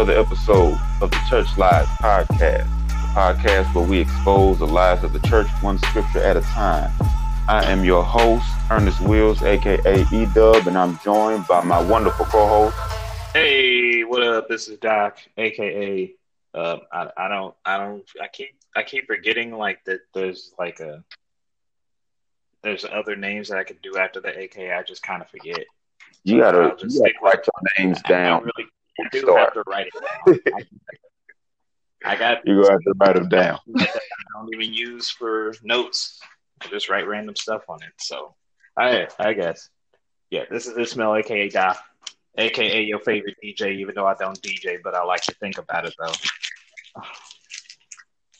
Another episode of the Church Lives Podcast, the podcast where we expose the lies of the church one scripture at a time. I am your host, Ernest Wills, aka E Dub, and I'm joined by my wonderful co-host. Hey, what up? This is Doc, aka um, I, I don't I don't I keep I keep forgetting like that there's like a there's other names that I could do after the AK. I just kind of forget. You gotta, just you gotta stick write your names I down. really do Start. have to write it down. I, I got You're gonna have to write them down. I don't even use for notes. I just write random stuff on it. So I I guess. Yeah, this is Ismail aka Doc, aka your favorite DJ, even though I don't DJ, but I like to think about it though.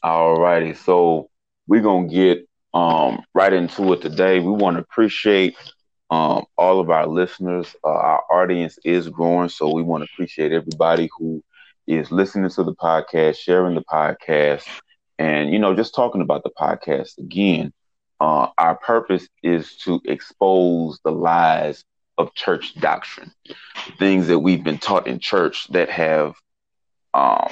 Alrighty, so we're gonna get um right into it today. We want to appreciate um all of our listeners. Uh, our audience is growing, so we want to appreciate everybody who is listening to the podcast, sharing the podcast, and you know just talking about the podcast again. Uh, our purpose is to expose the lies of church doctrine, things that we've been taught in church that have um,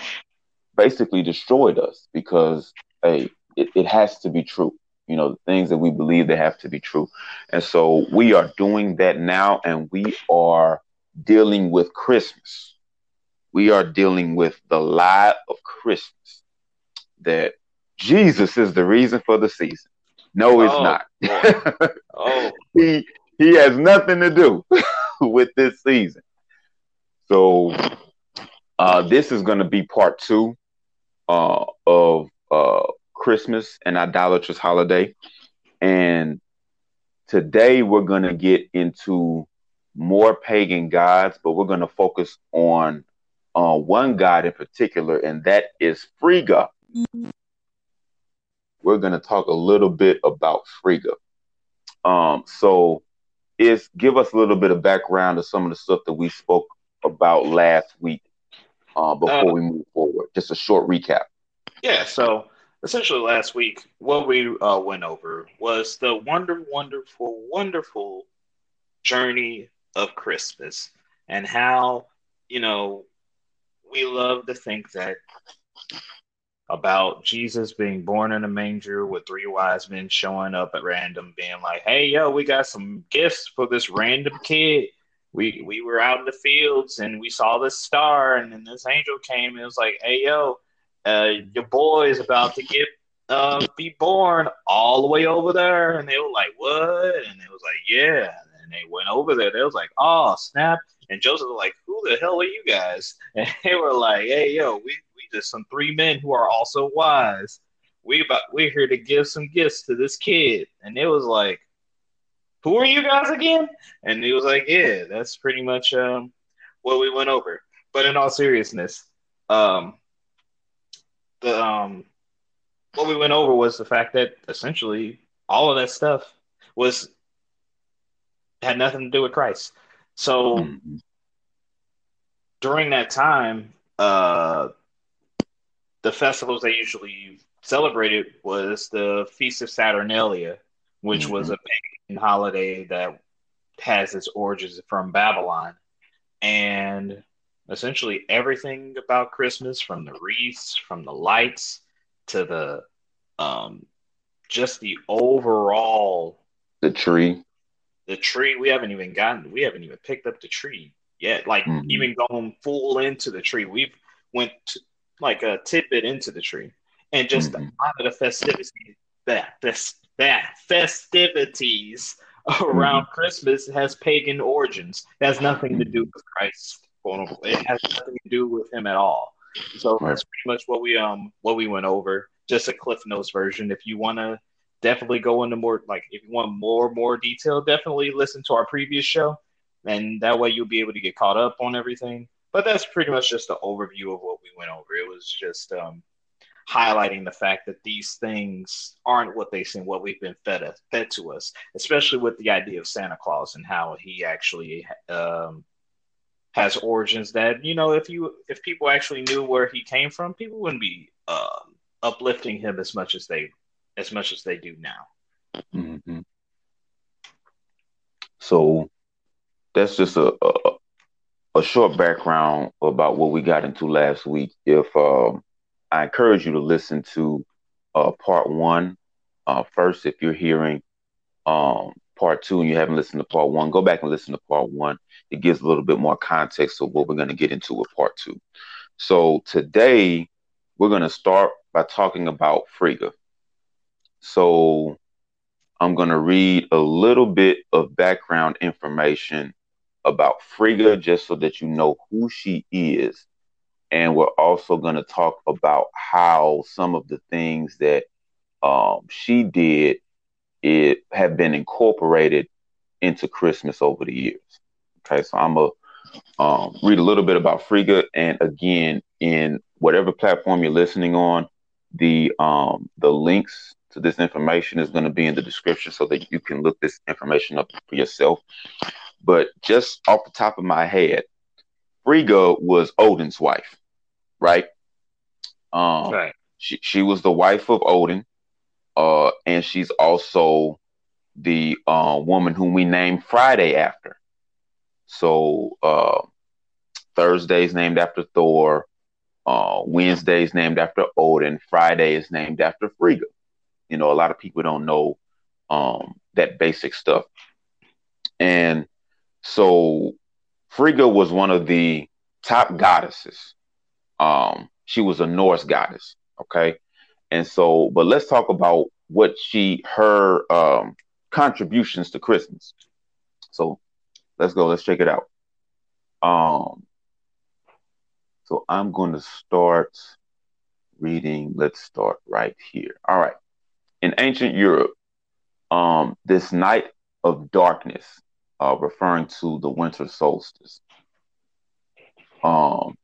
basically destroyed us because hey, it, it has to be true. You know, the things that we believe they have to be true. And so we are doing that now and we are dealing with Christmas. We are dealing with the lie of Christmas that Jesus is the reason for the season. No, it's Oh, not. Oh, he he has nothing to do with this season. So uh, this is going to be part two uh, of uh, Christmas and idolatrous holiday, and today we're going to get into more pagan gods, but we're going to focus on uh, one god in particular, and that is Frigga. We're going to talk a little bit about Frigga. Um, so is give us a little bit of background of some of the stuff that we spoke about last week uh, before Uh, we move forward. Just a short recap. yeah. So essentially, last week, what we uh, went over was the wonder, wonderful, wonderful journey of Christmas and how, you know, we love to think that about Jesus being born in a manger with three wise men showing up at random, being like, "Hey, yo, we got some gifts for this random kid." We we were out in the fields and we saw this star, and then this angel came and it was like, "Hey, yo, uh, your boy is about to get uh be born all the way over there," and they were like, "What?" And it was like, "Yeah." And they went over there. They was like, "Oh, snap!" And Joseph was like, "Who the hell are you guys?" And they were like, "Hey, yo, we we just some three men who are also wise. We about we're here to give some gifts to this kid." And it was like, "Who are you guys again?" And he was like, "Yeah, that's pretty much um what we went over." But in all seriousness, um, the um what we went over was the fact that essentially all of that stuff was had nothing to do with Christ. So Mhm. during that time, uh, the festivals they usually celebrated was the Feast of Saturnalia, which was a pagan holiday that has its origins from Babylon. And essentially everything about Christmas, from the wreaths, from the lights to the um, just the overall The tree. the tree we haven't even gotten we haven't even picked up the tree yet like Mhm. even going full into the tree we've went to, like a tidbit into the tree and just Mhm. a lot of the festivities that this that festivities around christmas has pagan origins it has nothing to do with christ it has nothing to do with him at all. So Right. that's pretty much what we um what we went over. Just a cliff notes version. If you want to definitely go into more like if you want more more detail definitely listen to our previous show. And that way you'll be able to get caught up on everything. But that's pretty much just an overview of what we went over. It was just um highlighting the fact that these things aren't what they seem what we've been fed fed to us especially with the idea of santa claus and how he actually um has origins that you know if you if people actually knew where he came from people wouldn't be um uplifting him as much as they as much as they do now. Mhm. So that's just a, a a short background about what we got into last week. If um, I encourage you to listen to uh, part one uh, first, if you're hearing um, part two and you haven't listened to part one, go back and listen to part one. It gives a little bit more context of what we're going to get into with part two. So today we're going to start by talking about Frigga. So I'm going to read a little bit of background information about Frigga just so that you know who she is. And we're also going to talk about how some of the things that um, she did it have been incorporated into Christmas over the years. Okay, so I'm gonna um, read a little bit about Frigga, and again, in whatever platform you're listening on, the um, the links to this information is going to be in the description so that you can look this information up for yourself. But just off the top of my head, Frigga was Odin's wife, right? Um, right. She she was the wife of Odin, uh, and she's also the uh, woman whom we named Friday after. So uh, Thursday's named after Thor. Uh, Wednesday's named after Odin. Friday is named after Frigga. You know, a lot of people don't know um, that basic stuff. And so Frigga was one of the top goddesses. Um, she was a Norse goddess. Okay. And so, but let's talk about what she, her um, contributions to Christmas. So let's go. Let's check it out. Um, so I'm going to start reading. Let's start right here. All right in ancient Europe, um, this night of darkness, uh, referring to the winter solstice, um,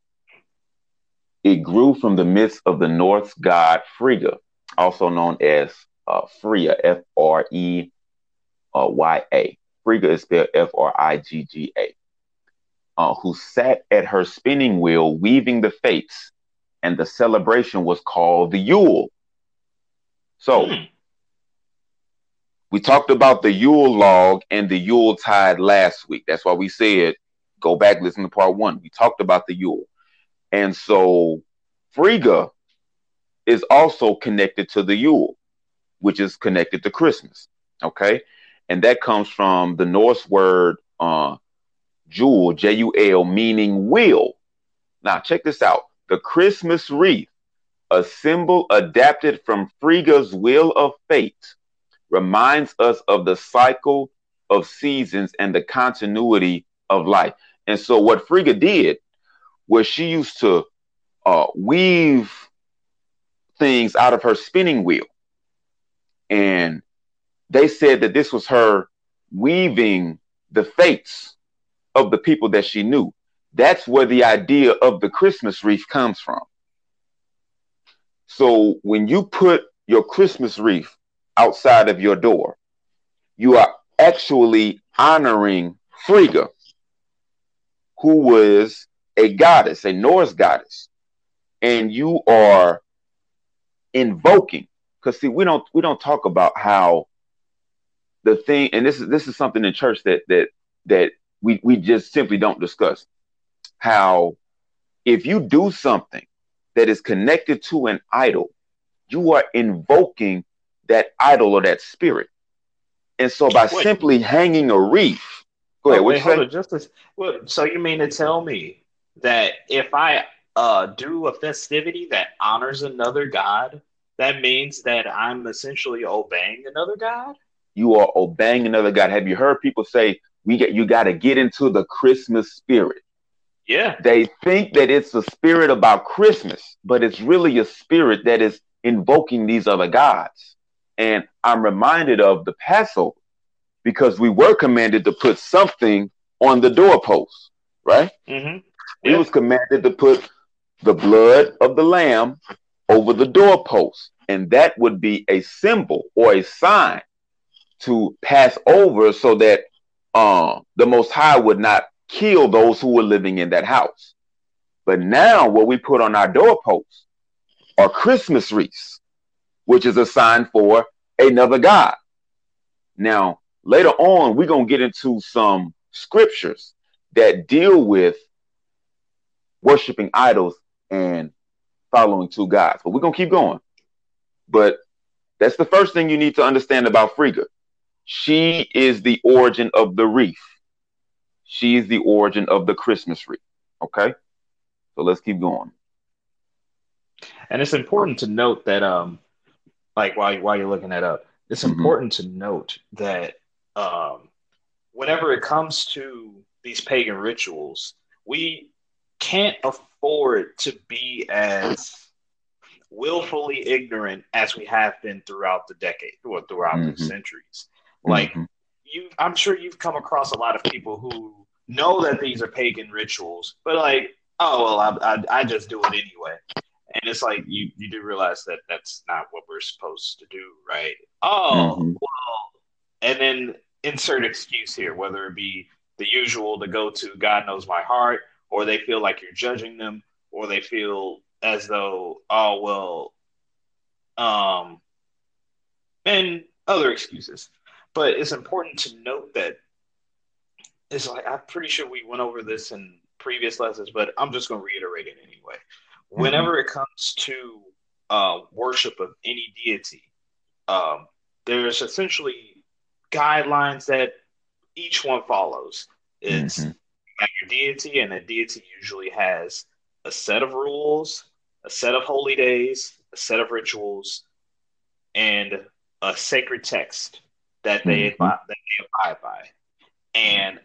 it grew from the midst of the Norse god Frigga, also known as uh, Freya, F R E Y A. Frigga is spelled F R I G G A, uh, who sat at her spinning wheel weaving the fates, and the celebration was called the Yule. So hmm. we talked about the Yule log and the Yule tide last week. That's why we said go back, listen to part one. We talked about the Yule. And so Frigga is also connected to the Yule, which is connected to Christmas. Okay. And that comes from the Norse word uh, Jule, J U L, meaning wheel. Now, check this out the Christmas wreath a symbol adapted from Frigga's Wheel of Fate, reminds us of the cycle of seasons and the continuity of life. And so, what Frigga did was she used to uh, weave things out of her spinning wheel. And they said that this was her weaving the fates of the people that she knew. That's where the idea of the Christmas wreath comes from. So when you put your Christmas wreath outside of your door, you are actually honoring Frigga, who was a goddess, a Norse goddess, and you are invoking. Because see, we don't we don't talk about how the thing, and this is this is something in church that that that we we just simply don't discuss. How if you do something that is connected to an idol, you are invoking that idol or that spirit. And so by wait. simply hanging a wreath, go ahead. Oh, wait, hold on, just a, well, so you mean to tell me that if I uh, do a festivity that honors another god, that means that I'm essentially obeying another god? You are obeying another god. Have you heard people say we get you got to get into the Christmas spirit? Yeah. They think that it's a spirit about Christmas, but it's really a spirit that is invoking these other gods. And I'm reminded of the Passover because we were commanded to put something on the doorpost, right? Mm-hmm. Yeah. Was commanded to put the blood of the lamb over the doorpost, and that would be a symbol or a sign to pass over so that uh, the Most High would not kill those who were living in that house. But now, what we put on our doorposts are Christmas wreaths, which is a sign for another God. Now, later on, we're going to get into some scriptures that deal with worshiping idols and following two gods. But we're gonna keep going. But that's the first thing you need to understand about Frigga. She is the origin of the wreath. She is the origin of the Christmas wreath. Okay, so let's keep going. And it's important to note that, um, like while while you're looking that up, it's mm-hmm. important to note that um, whenever it comes to these pagan rituals, we can't afford to be as willfully ignorant as we have been throughout the decade or throughout mm-hmm. the centuries. Like mm-hmm. you, I'm sure you've come across a lot of people who know that these are pagan rituals, but like, oh well, I, I, I just do it anyway. And it's like you, you do realize that that's not what we're supposed to do, right? Oh mm-hmm. well, and then insert excuse here, whether it be the usual to go to God knows my heart, or they feel like you're judging them, or they feel as though, oh well, um, and other excuses. But it's important to note that it's like I'm pretty sure we went over this in previous lessons, but I'm just going to reiterate it anyway. Mm-hmm. Whenever it comes to uh, worship of any deity, um, there's essentially guidelines that each one follows. It's mm-hmm. Your deity, and a deity usually has a set of rules a set of holy days, a set of rituals, and a sacred text that they mm-hmm. that they abide by. And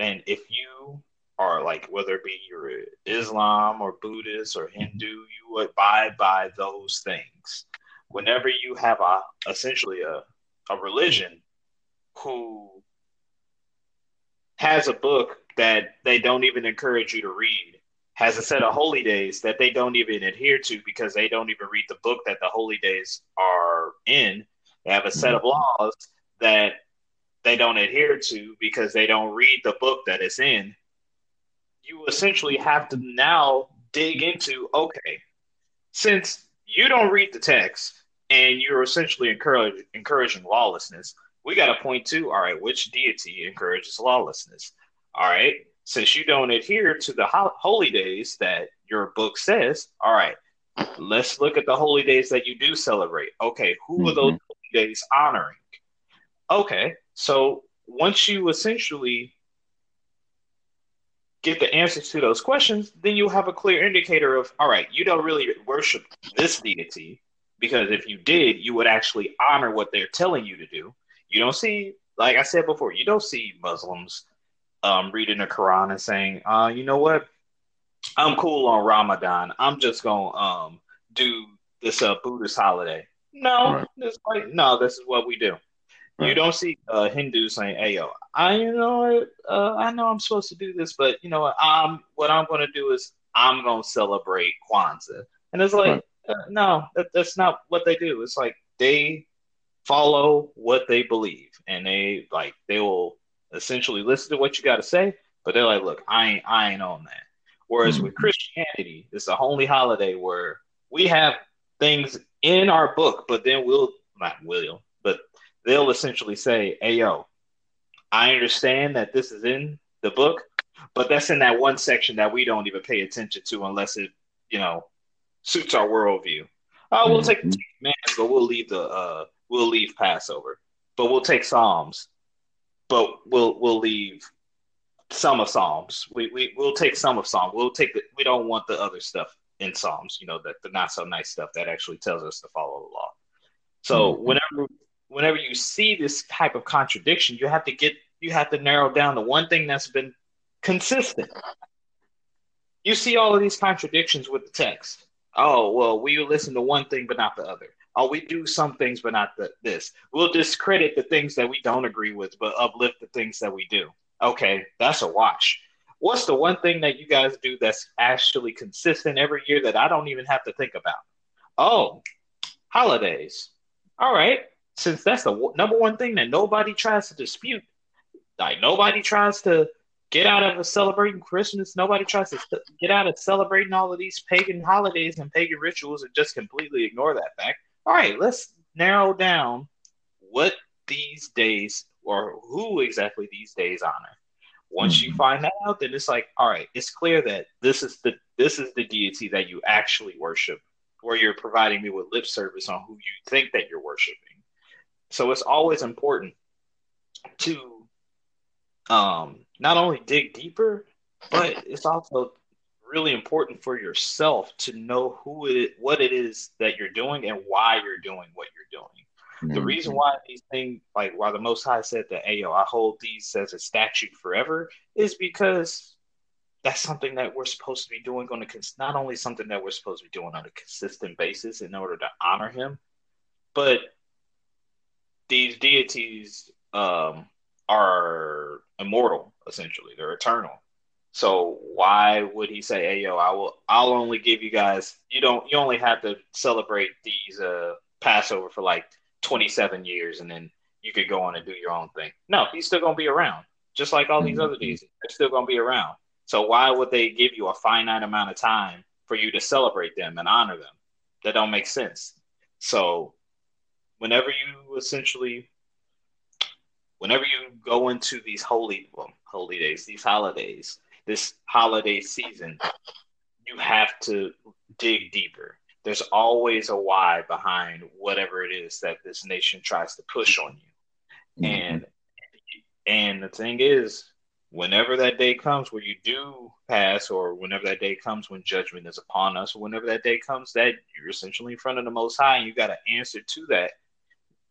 and if you are like whether it be you're Islam or Buddhist or Hindu, you abide by those things. Whenever you have a essentially a, a religion who has a book that they don't even encourage you to read has a set of holy days that they don't even adhere to because they don't even read the book that the holy days are in. They have a set of mm-hmm. laws that they don't adhere to because they don't read the book that it's in. You essentially have to now dig into okay, since you don't read the text and you're essentially encourage, encouraging lawlessness, we got to point to all right, which deity encourages lawlessness? All right, since you don't adhere to the ho- holy days that your book says, all right, let's look at the holy days that you do celebrate. Okay, who mm-hmm. are those holy days honoring? Okay, so once you essentially get the answers to those questions, then you have a clear indicator of, all right, you don't really worship this deity because if you did, you would actually honor what they're telling you to do. You don't see, like I said before, you don't see Muslims um, reading the Quran and saying, uh, you know what, I'm cool on Ramadan. I'm just gonna um, do this uh, Buddhist holiday. No, right. this like no, this is what we do. Right. You don't see uh, Hindus saying, "Hey, yo, I you know uh, I know I'm supposed to do this, but you know what? I'm what I'm going to do is I'm going to celebrate Kwanzaa." And it's like, right. uh, no, that, that's not what they do. It's like they follow what they believe, and they like they will essentially listen to what you got to say, but they're like, look, I ain't, I ain't on that. Whereas mm-hmm. with Christianity, it's a holy holiday where we have things in our book, but then we'll not will, but they'll essentially say, "Hey, yo, I understand that this is in the book, but that's in that one section that we don't even pay attention to unless it, you know, suits our worldview. Oh, we'll take the man, but we'll leave the uh, we'll leave Passover, but we'll take Psalms but we'll we'll leave some of Psalms. We we we'll take some of Psalms. We'll take the, we don't want the other stuff in Psalms. You know that the not so nice stuff that actually tells us to follow the law. So mm-hmm. whenever whenever you see this type of contradiction, you have to get you have to narrow down the one thing that's been consistent. You see all of these contradictions with the text. Oh well, we listen to one thing but not the other. Oh, we do some things, but not the, this. We'll discredit the things that we don't agree with, but uplift the things that we do. Okay, that's a watch. What's the one thing that you guys do that's actually consistent every year that I don't even have to think about? Oh, holidays. All right. Since that's the w- number one thing that nobody tries to dispute, like nobody tries to get out of celebrating Christmas. Nobody tries to get out of celebrating all of these pagan holidays and pagan rituals and just completely ignore that fact all right, let's narrow down what these days or who exactly these days honor. Once mm-hmm. you find that out, then it's like, all right, it's clear that this is the this is the deity that you actually worship, or you're providing me with lip service on who you think that you're worshiping. So it's always important to um, not only dig deeper, but it's also really important for yourself to know who it what it is that you're doing and why you're doing what you're doing. Mm-hmm. The reason why these things, like why the Most High said that, "Ayo, I hold these as a statute forever," is because that's something that we're supposed to be doing on a not only something that we're supposed to be doing on a consistent basis in order to honor Him, but these deities um, are immortal. Essentially, they're eternal. So why would he say, "Hey, yo, I will. I'll only give you guys. You don't. You only have to celebrate these uh, Passover for like 27 years, and then you could go on and do your own thing." No, he's still gonna be around, just like all these mm-hmm. other deities. They're still gonna be around. So why would they give you a finite amount of time for you to celebrate them and honor them? That don't make sense. So whenever you essentially whenever you go into these holy well, holy days, these holidays, this holiday season, you have to dig deeper. There's always a why behind whatever it is that this nation tries to push on you. Mm-hmm. And and the thing is, whenever that day comes where you do pass, or whenever that day comes when judgment is upon us, or whenever that day comes that you're essentially in front of the Most High and you got to answer to that,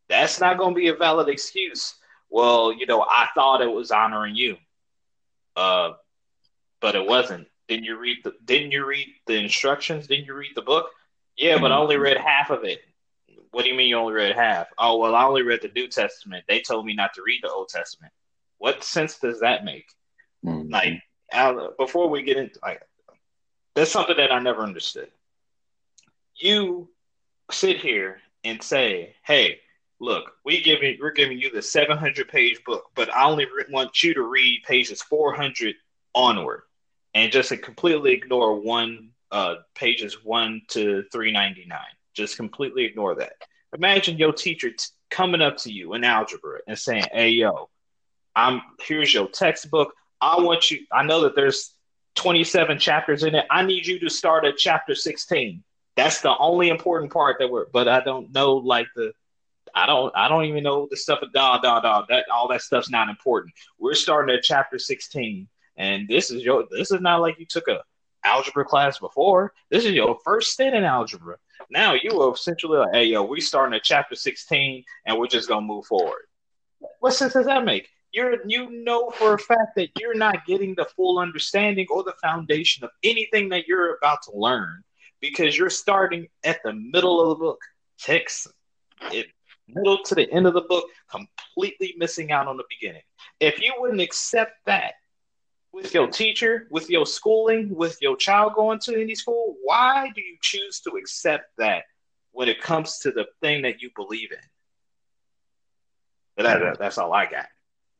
that's not going to be a valid excuse. Well, you know, I thought it was honoring you, uh, but it wasn't. Didn't you read the? Didn't you read the instructions? Didn't you read the book? Yeah, but I only read half of it. What do you mean you only read half? Oh well, I only read the New Testament. They told me not to read the Old Testament. What sense does that make? Mm-hmm. Like, before we get into like, that's something that I never understood. You sit here and say, "Hey, look, we giving we're giving you the 700 page book, but I only want you to read pages 400 onward, and just to completely ignore one uh, pages one to 399. Just completely ignore that. Imagine your teacher t- coming up to you in algebra and saying, "Hey, yo, I'm here's your textbook. I want you. I know that there's 27 chapters in it. I need you to start at chapter 16. That's the only important part that we're. But I don't know like the. I don't. I don't even know the stuff. Of da da da. That all that stuff's not important. We're starting at chapter 16, and this is your. This is not like you took a algebra class before. This is your first stint in algebra. Now you are essentially like, hey yo, we starting at chapter 16, and we're just gonna move forward. What sense does that make? you're you know for a fact that you're not getting the full understanding or the foundation of anything that you're about to learn because you're starting at the middle of the book text it middle to the end of the book completely missing out on the beginning if you wouldn't accept that with your teacher with your schooling with your child going to any school why do you choose to accept that when it comes to the thing that you believe in that, that's all i got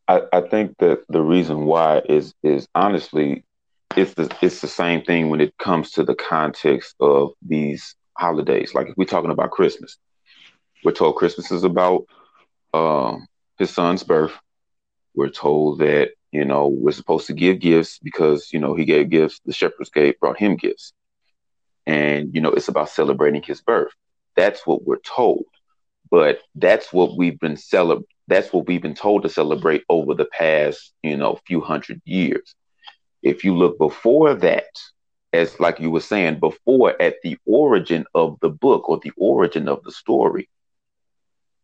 I, I think that the reason why is is honestly it's the it's the same thing when it comes to the context of these holidays. Like if we're talking about Christmas, we're told Christmas is about um, his son's birth. We're told that you know we're supposed to give gifts because you know he gave gifts. The shepherds gave brought him gifts, and you know it's about celebrating his birth. That's what we're told, but that's what we've been celebrating that's what we've been told to celebrate over the past, you know, few hundred years. If you look before that, as like you were saying before, at the origin of the book or the origin of the story,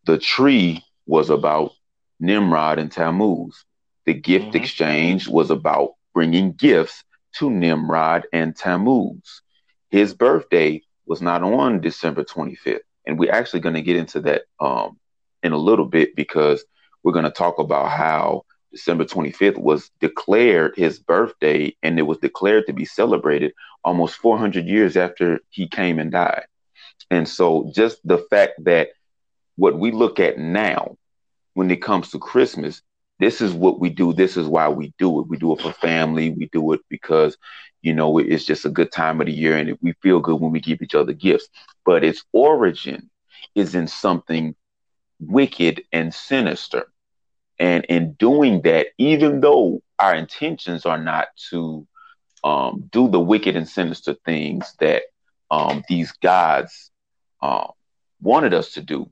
the tree was about Nimrod and Tammuz. The gift mm-hmm. exchange was about bringing gifts to Nimrod and Tammuz. His birthday was not on December 25th. And we're actually going to get into that um, in a little bit because we're going to talk about how December 25th was declared his birthday and it was declared to be celebrated almost 400 years after he came and died. And so just the fact that what we look at now when it comes to Christmas, this is what we do. This is why we do it. We do it for family. We do it because, you know, it's just a good time of the year and we feel good when we give each other gifts. But its origin is in something wicked and sinister. And in doing that, even though our intentions are not to um, do the wicked and sinister things that um, these gods uh, wanted us to do,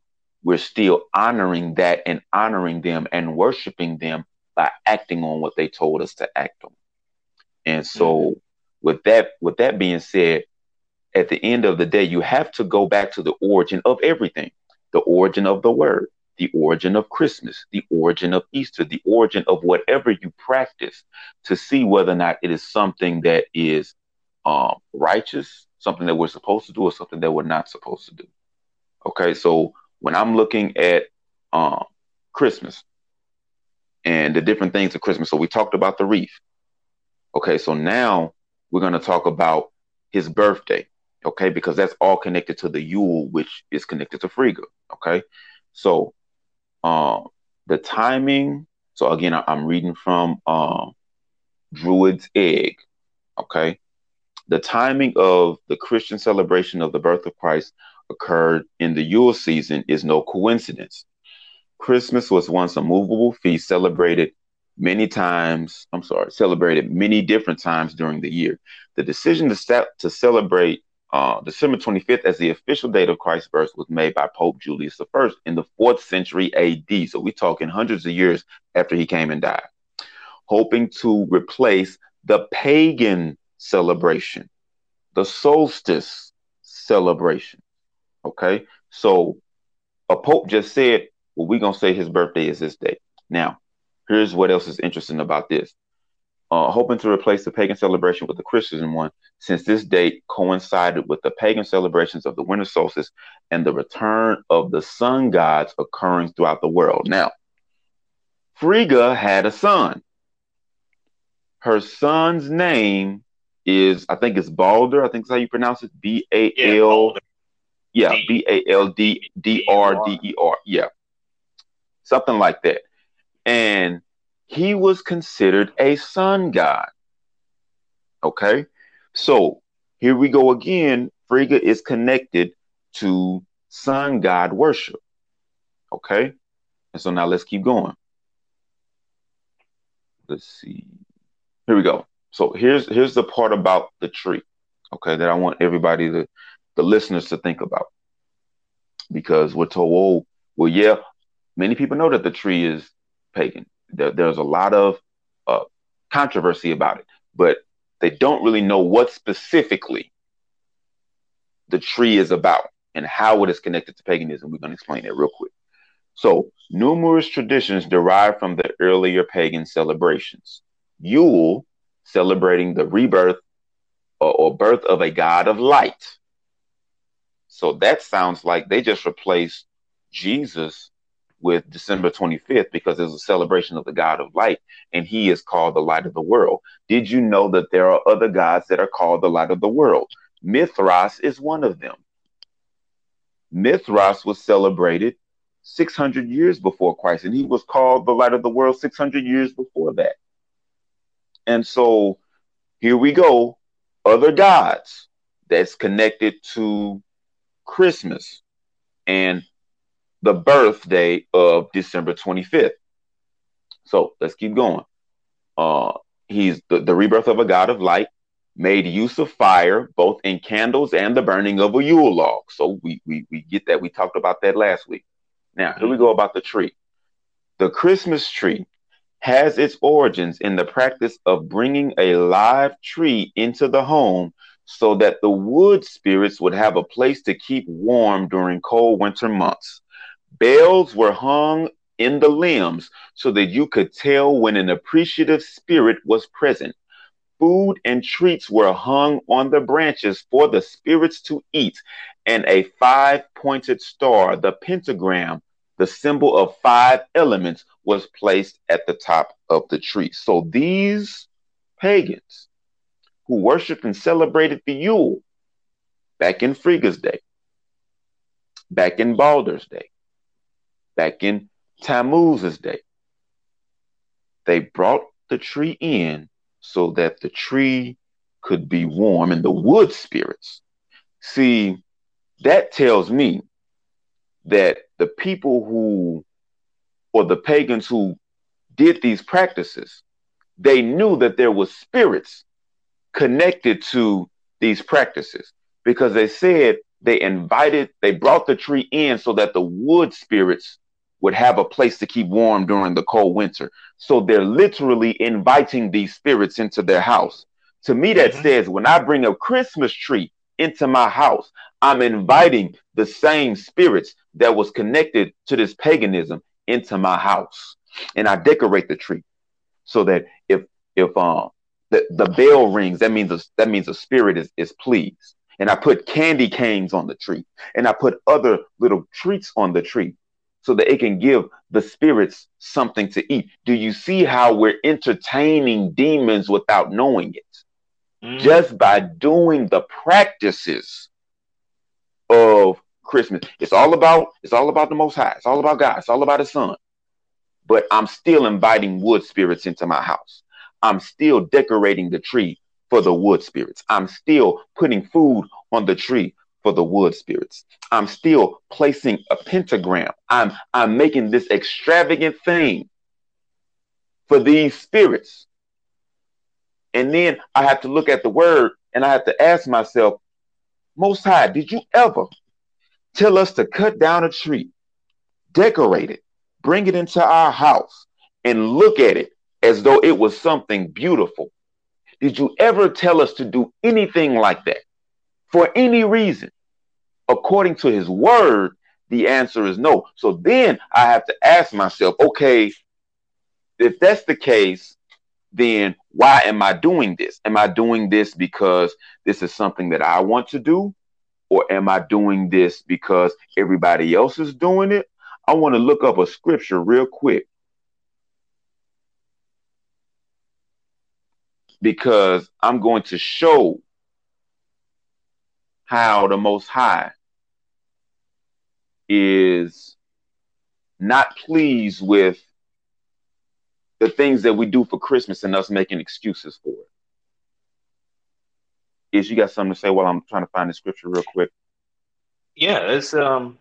we're still honoring that and honoring them and worshiping them by acting on what they told us to act on. And so, mm-hmm. with that, with that being said, at the end of the day, you have to go back to the origin of everything, the origin of the word, the origin of Christmas, the origin of Easter, the origin of whatever you practice to see whether or not it is something that is um, righteous, something that we're supposed to do, or something that we're not supposed to do. Okay, so when I'm looking at um, Christmas and the different things of Christmas, so we talked about the wreath. Okay, so now we're going to talk about his birthday. Okay, because that's all connected to the Yule, which is connected to Frigga. Okay, so um, the timing. So again, I, am reading from um, Druid's Egg. Okay, the timing of the Christian celebration of the birth of Christ occurred in the Yule season is no coincidence. Christmas was once a movable feast celebrated many times. I'm sorry, celebrated many different times during the year. The decision to, to celebrate uh, December 25th as the official date of Christ's birth was made by Pope Julius I in the fourth century AD. So we're talking hundreds of years after he came and died, hoping to replace the pagan celebration, the solstice celebration. Okay, so a pope just said, "Well, we're gonna say his birthday is this day." Now, here's what else is interesting about this uh, hoping to replace the pagan celebration with the Christian one, since this date coincided with the pagan celebrations of the winter solstice and the return of the sun gods occurring throughout the world. Now, Frigga had a son. Her son's name is, I think it's Balder. I think that's how you pronounce it. B A L. Yeah, B A L D D R D E R. Yeah, something like that. And he was considered a sun god. Okay, so here we go again. Frigga is connected to sun god worship. Okay, and so now let's keep going. Let's see. Here we go. So here's here's the part about the tree. Okay, that I want everybody to the listeners to think about. Because we're told, oh, well, yeah, many people know that the tree is pagan there, there's a lot of uh, controversy about it, but they don't really know what specifically the tree is about and how it is connected to paganism. We're going to explain that real quick. So, numerous traditions derive from the earlier pagan celebrations. Yule, celebrating the rebirth or, or birth of a god of light. So that sounds like they just replaced Jesus with December 25th because it's a celebration of the God of light, and he is called the light of the world. Did you know that there are other gods that are called the light of the world? Mithras is one of them. Mithras was celebrated 600 years before Christ, and he was called the light of the world 600 years before that. And so here we go, other gods that's connected to Christmas. And the birthday of December 25th. So let's keep going. Uh, he's the, the rebirth of a god of light, made use of fire, both in candles and the burning of a Yule log. So we, we, we get that. We talked about that last week. Now, here we go about the tree. The Christmas tree has its origins in the practice of bringing a live tree into the home so that the wood spirits would have a place to keep warm during cold winter months. Bells were hung in the limbs so that you could tell when an appreciative spirit was present. Food and treats were hung on the branches for the spirits to eat, and a five pointed star, the pentagram, the symbol of five elements, was placed at the top of the tree. So these pagans who worshiped and celebrated the Yule back in Frigga's day, back in Balder's day, back in Tammuz's day. They brought the tree in so that the tree could be warm and the wood spirits. See, that tells me that the people who, or the pagans who did these practices, they knew that there was spirits connected to these practices because they said they invited, they brought the tree in so that the wood spirits would have a place to keep warm during the cold winter. So they're literally inviting these spirits into their house. To me, that mm-hmm. says when I bring a Christmas tree into my house, I'm inviting the same spirits that was connected to this paganism into my house. And I decorate the tree so that if if um the, the bell rings, that means a, that means a spirit is, is pleased. And I put candy canes on the tree, and I put other little treats on the tree so that it can give the spirits something to eat. Do you see how we're entertaining demons without knowing it? Mm. Just by doing the practices of Christmas. It's all about it's all about the most high. It's all about God. It's all about his son. But I'm still inviting wood spirits into my house. I'm still decorating the tree for the wood spirits. I'm still putting food on the tree for the wood spirits. I'm still placing a pentagram. I'm I'm making this extravagant thing for these spirits. And then I have to look at the word and I have to ask myself, Most High, did you ever tell us to cut down a tree, decorate it, bring it into our house, and look at it as though it was something beautiful? Did you ever tell us to do anything like that? for any reason, according to his word, the answer is no. So then I have to ask myself, okay, if that's the case, then why am I doing this? Am I doing this because this is something that I want to do? Or am I doing this because everybody else is doing it? I want to look up a scripture real quick. Because I'm going to show how the Most High is not pleased with the things that we do for Christmas and us making excuses for it. Is you got something to say while I'm trying to find the scripture real quick? Yeah, it's um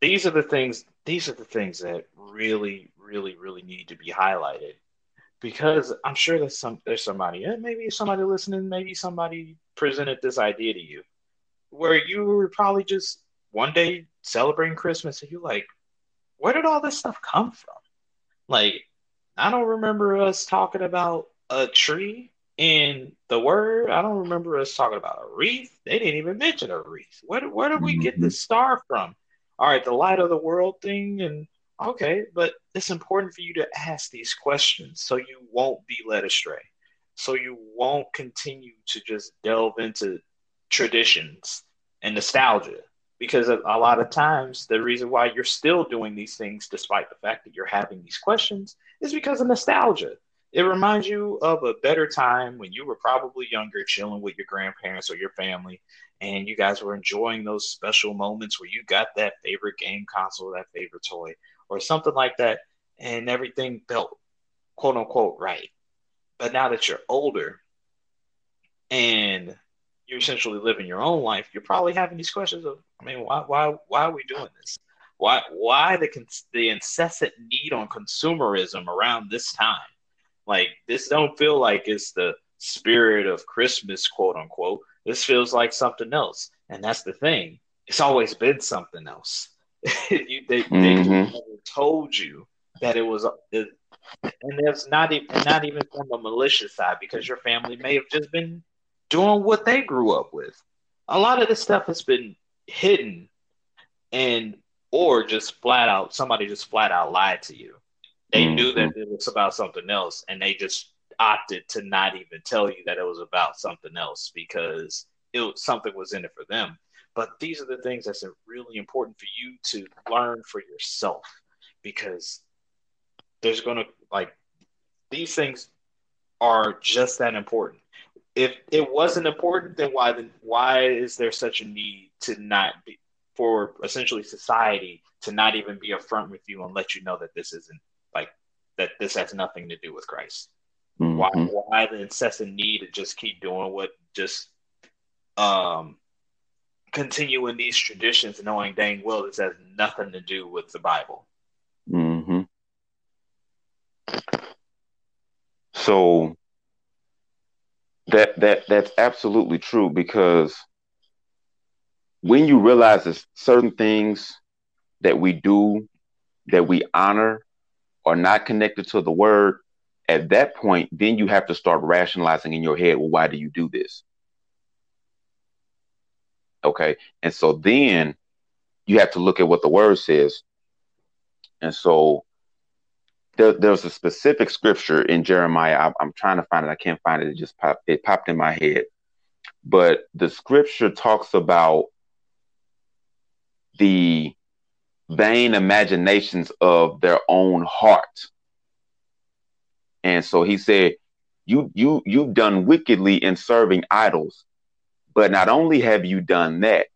these are the things these are the things that really, really, really need to be highlighted because I'm sure there's some there's somebody, maybe somebody listening, maybe somebody presented this idea to you, where you were probably just one day celebrating Christmas, and you're like, where did all this stuff come from? Like, I don't remember us talking about a tree in the word. I don't remember us talking about a wreath. They didn't even mention a wreath. Where where did we get mm-hmm. this star from? All right, the light of the world thing and Okay, but it's important for you to ask these questions so you won't be led astray. So you won't continue to just delve into traditions and nostalgia. Because a, lot of times, the reason why you're still doing these things, despite the fact that you're having these questions, is because of nostalgia. It reminds you of a better time when you were probably younger, chilling with your grandparents or your family, and you guys were enjoying those special moments where you got that favorite game console, that favorite toy, or something like that, and everything felt quote unquote right. But now that you're older and you're essentially living your own life, you're probably having these questions of, I mean, why, why, why are we doing this? Why, why the the incessant need on consumerism around this time? Like, this don't feel like it's the spirit of Christmas, quote unquote. This feels like something else, and that's the thing. It's always been something else. You, they, mm-hmm. they told you that it was, and it's not even not even from a malicious side because your family may have just been doing what they grew up with. A lot of this stuff has been hidden, and or just flat out somebody just flat out lied to you. They mm-hmm. knew that it was about something else, and they just opted to not even tell you that it was about something else because it was, something was in it for them. But these are the things that's really important for you to learn for yourself because there's going to, like, these things are just that important. If it wasn't important, then why then why is there such a need to not be for essentially society to not even be upfront with you and let you know that this isn't like that this has nothing to do with Christ? Mm-hmm. Why why the incessant need to just keep doing what just um continuing these traditions knowing dang well this has nothing to do with the Bible. Mm-hmm. So That that that's absolutely true because when you realize that certain things that we do that we honor are not connected to the word, at that point, then you have to start rationalizing in your head, well, why do you do this? Okay. And so then you have to look at what the word says. And so there, there's a specific scripture in Jeremiah. I, I'm trying to find it. I can't find it. It just popped, it popped in my head. But the scripture talks about the vain imaginations of their own heart. And so he said, you you you've done wickedly in serving idols. But not only have you done that,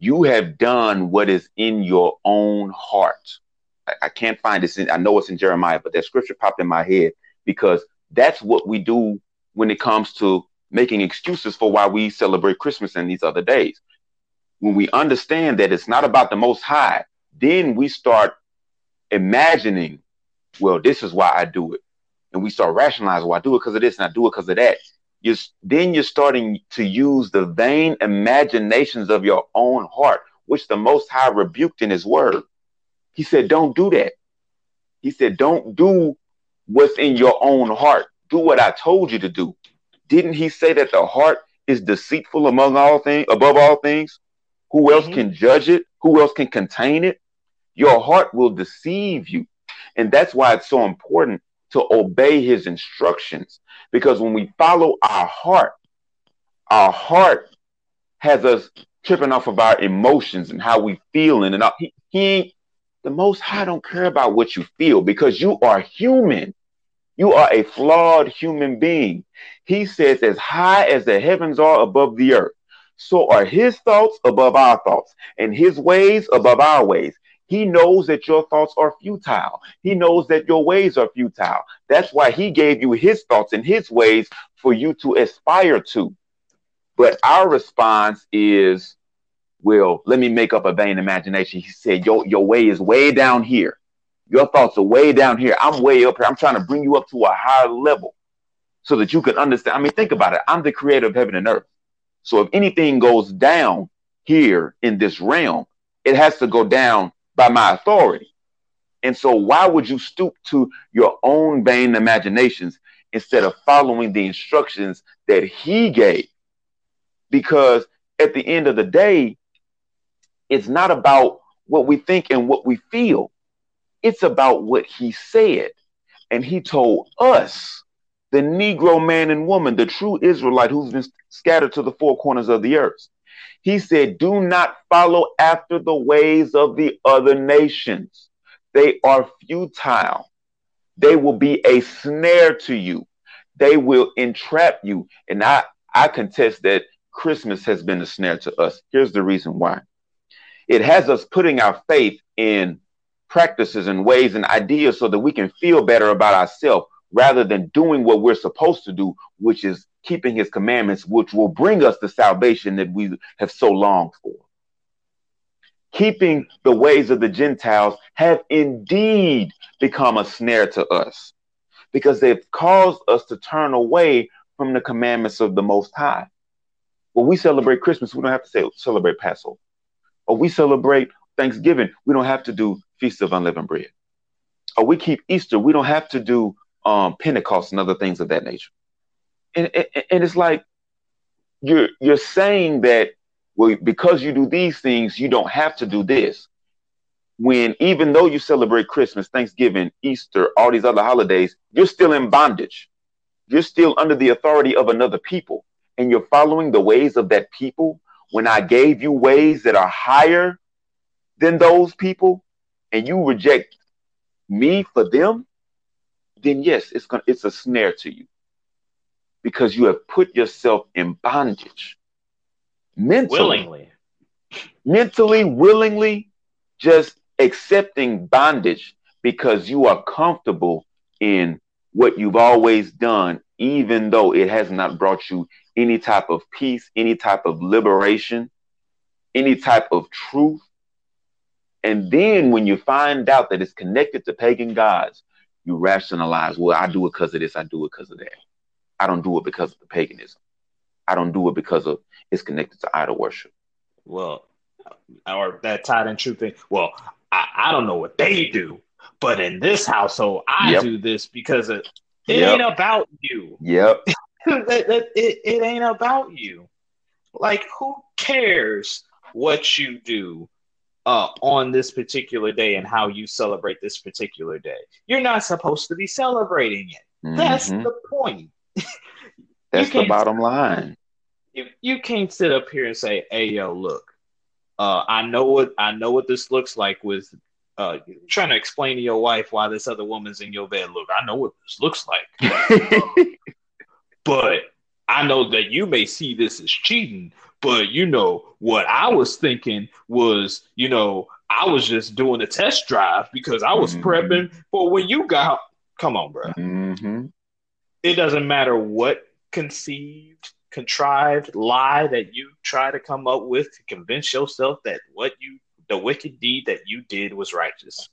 you have done what is in your own heart. I, I can't find this. In, I know it's in Jeremiah, but that scripture popped in my head because that's what we do when it comes to making excuses for why we celebrate Christmas and these other days. When we understand that it's not about the Most High, then we start imagining, well, this is why I do it. And we start rationalizing, well, I do it because of this and I do it because of that. You're, then you're starting to use the vain imaginations of your own heart, which the Most High rebuked in His Word. He said, Don't do that. He said, Don't do what's in your own heart. Do what I told you to do. Didn't He say that the heart is deceitful among all things, above all things? Who else mm-hmm. can judge it? Who else can contain it? Your heart will deceive you. And that's why it's so important to obey his instructions. Because when we follow our heart, our heart has us tripping off of our emotions and how we feel. And, and he, he the most high don't care about what you feel because you are human. You are a flawed human being. He says, as high as the heavens are above the earth, so are his thoughts above our thoughts, and his ways above our ways. He knows that your thoughts are futile. He knows that your ways are futile. That's why he gave you his thoughts and his ways for you to aspire to. But our response is, well, let me make up a vain imagination. He said, your, your way is way down here. Your thoughts are way down here. I'm way up here. I'm trying to bring you up to a higher level so that you can understand. I mean, think about it. I'm the creator of heaven and earth. So if anything goes down here in this realm, it has to go down by my authority. And so, why would you stoop to your own vain imaginations instead of following the instructions that he gave? Because at the end of the day, it's not about what we think and what we feel, it's about what he said. And he told us, the Negro man and woman, the true Israelite who's been scattered to the four corners of the earth. He said, Do not follow after the ways of the other nations. They are futile. They will be a snare to you. They will entrap you. And I, I contest that Christmas has been a snare to us. Here's the reason why it has us putting our faith in practices and ways and ideas so that we can feel better about ourselves rather than doing what we're supposed to do, which is keeping his commandments, which will bring us the salvation that we have so longed for. Keeping the ways of the Gentiles have indeed become a snare to us because they've caused us to turn away from the commandments of the Most High. When we celebrate Christmas, we don't have to say celebrate Passover. Or we celebrate Thanksgiving, we don't have to do Feast of Unleavened Bread. Or we keep Easter, we don't have to do um, Pentecost and other things of that nature and, and, and it's like you're you're saying that well because you do these things you don't have to do this. When even though you celebrate christmas thanksgiving easter all these other holidays you're still in bondage. You're still under the authority of another people. And you're following the ways of that people. When i gave you ways that are higher than those people and you reject me for them then yes it's gonna it's a snare to you because you have put yourself in bondage. Mentally. Willingly. Mentally willingly just accepting bondage because you are comfortable in what you've always done even though it has not brought you any type of peace any type of liberation any type of truth. And then when you find out that it's connected to pagan gods you rationalize well i do it because of this i do it because of that I don't do it because of the paganism. I don't do it because of it's connected to idol worship. Well, or that tied in true thing. Well, I, I don't know what they do, but in this household, I yep. do this because it, it yep. ain't about you. Yep. it, it, it ain't about you. Like, who cares what you do uh, on this particular day and how you celebrate this particular day? You're not supposed to be celebrating it. Mm-hmm. That's the point. That's the bottom line. You, you can't sit up here and say, "Hey, yo, look, uh, I know what I know what this looks like with uh, trying to explain to your wife why this other woman's in your bed. Look, I know what this looks like, but I know that you may see this as cheating. But you know what I was thinking was, you know, I was just doing a test drive because I was mm-hmm. prepping for when you got. Come on, bro. Mm-hmm. It doesn't matter what conceived contrived lie that you try to come up with to convince yourself that what you the wicked deed that you did was righteous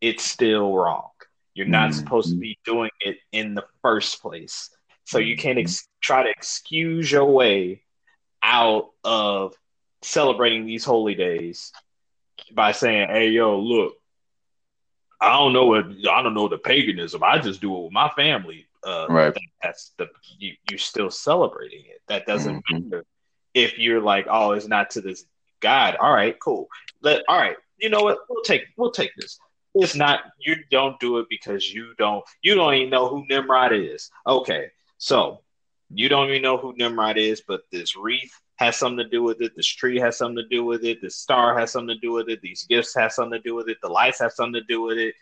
it's still wrong you're not mm-hmm. supposed to be doing it in the first place so you can't ex- mm-hmm. try to excuse your way out of celebrating these holy days by saying hey yo look i don't know what i don't know the paganism i just do it with my family uh, right. that's the you, you're still celebrating it. That doesn't mm-hmm. matter if you're like, oh, it's not to this God. All right, cool. Let all right. You know what? We'll take we'll take this. It's not you don't do it because you don't you don't even know who Nimrod is. Okay, so you don't even know who Nimrod is, but this wreath has something to do with it. This tree has something to do with it. This star has something to do with it. These gifts have something to do with it. The lights have something to do with it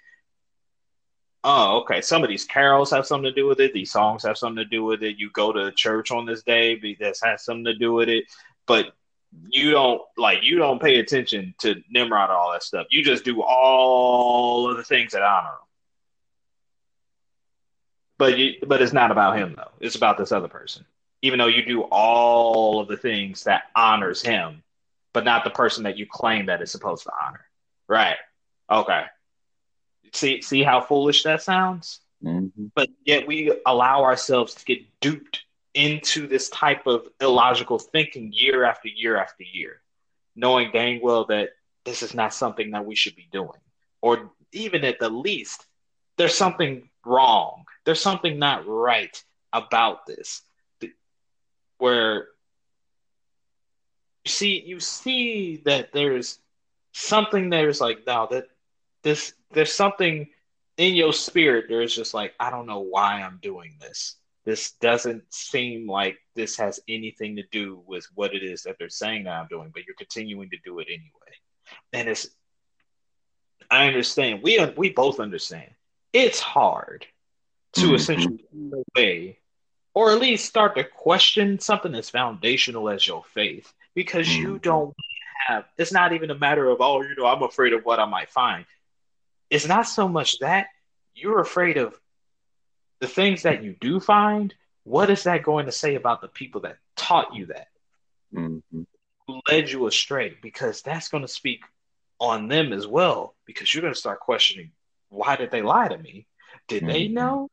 oh, okay, some of these carols have something to do with it. These songs have something to do with it. You go to church on this day, that has something to do with it. But you don't like you don't pay attention to Nimrod and all that stuff. You just do all of the things that honor him. But you, but it's not about him though. It's about this other person. Even though you do all of the things that honors him, but not the person that you claim that is supposed to honor. Right. Okay. See, see how foolish that sounds. Mm-hmm. But yet we allow ourselves to get duped into this type of illogical thinking year after year after year, knowing dang well that this is not something that we should be doing, or even at the least, there's something wrong. There's something not right about this. Where you see, you see that there's something there's like, no, that this there's something in your spirit there's just like i don't know why i'm doing this. This doesn't seem like this has anything to do with what it is that they're saying that i'm doing but you're continuing to do it anyway. And it's i understand. We we both understand. It's hard to mm-hmm. essentially away or at least start to question something as foundational as your faith because mm-hmm. you don't have it's not even a matter of oh you know i'm afraid of what i might find it's not so much that you're afraid of the things that you do find. What is that going to say about the people that taught you that? Mm-hmm. Who led you astray? Because that's going to speak on them as well. Because you're going to start questioning, why did they lie to me? Did mm-hmm. they know?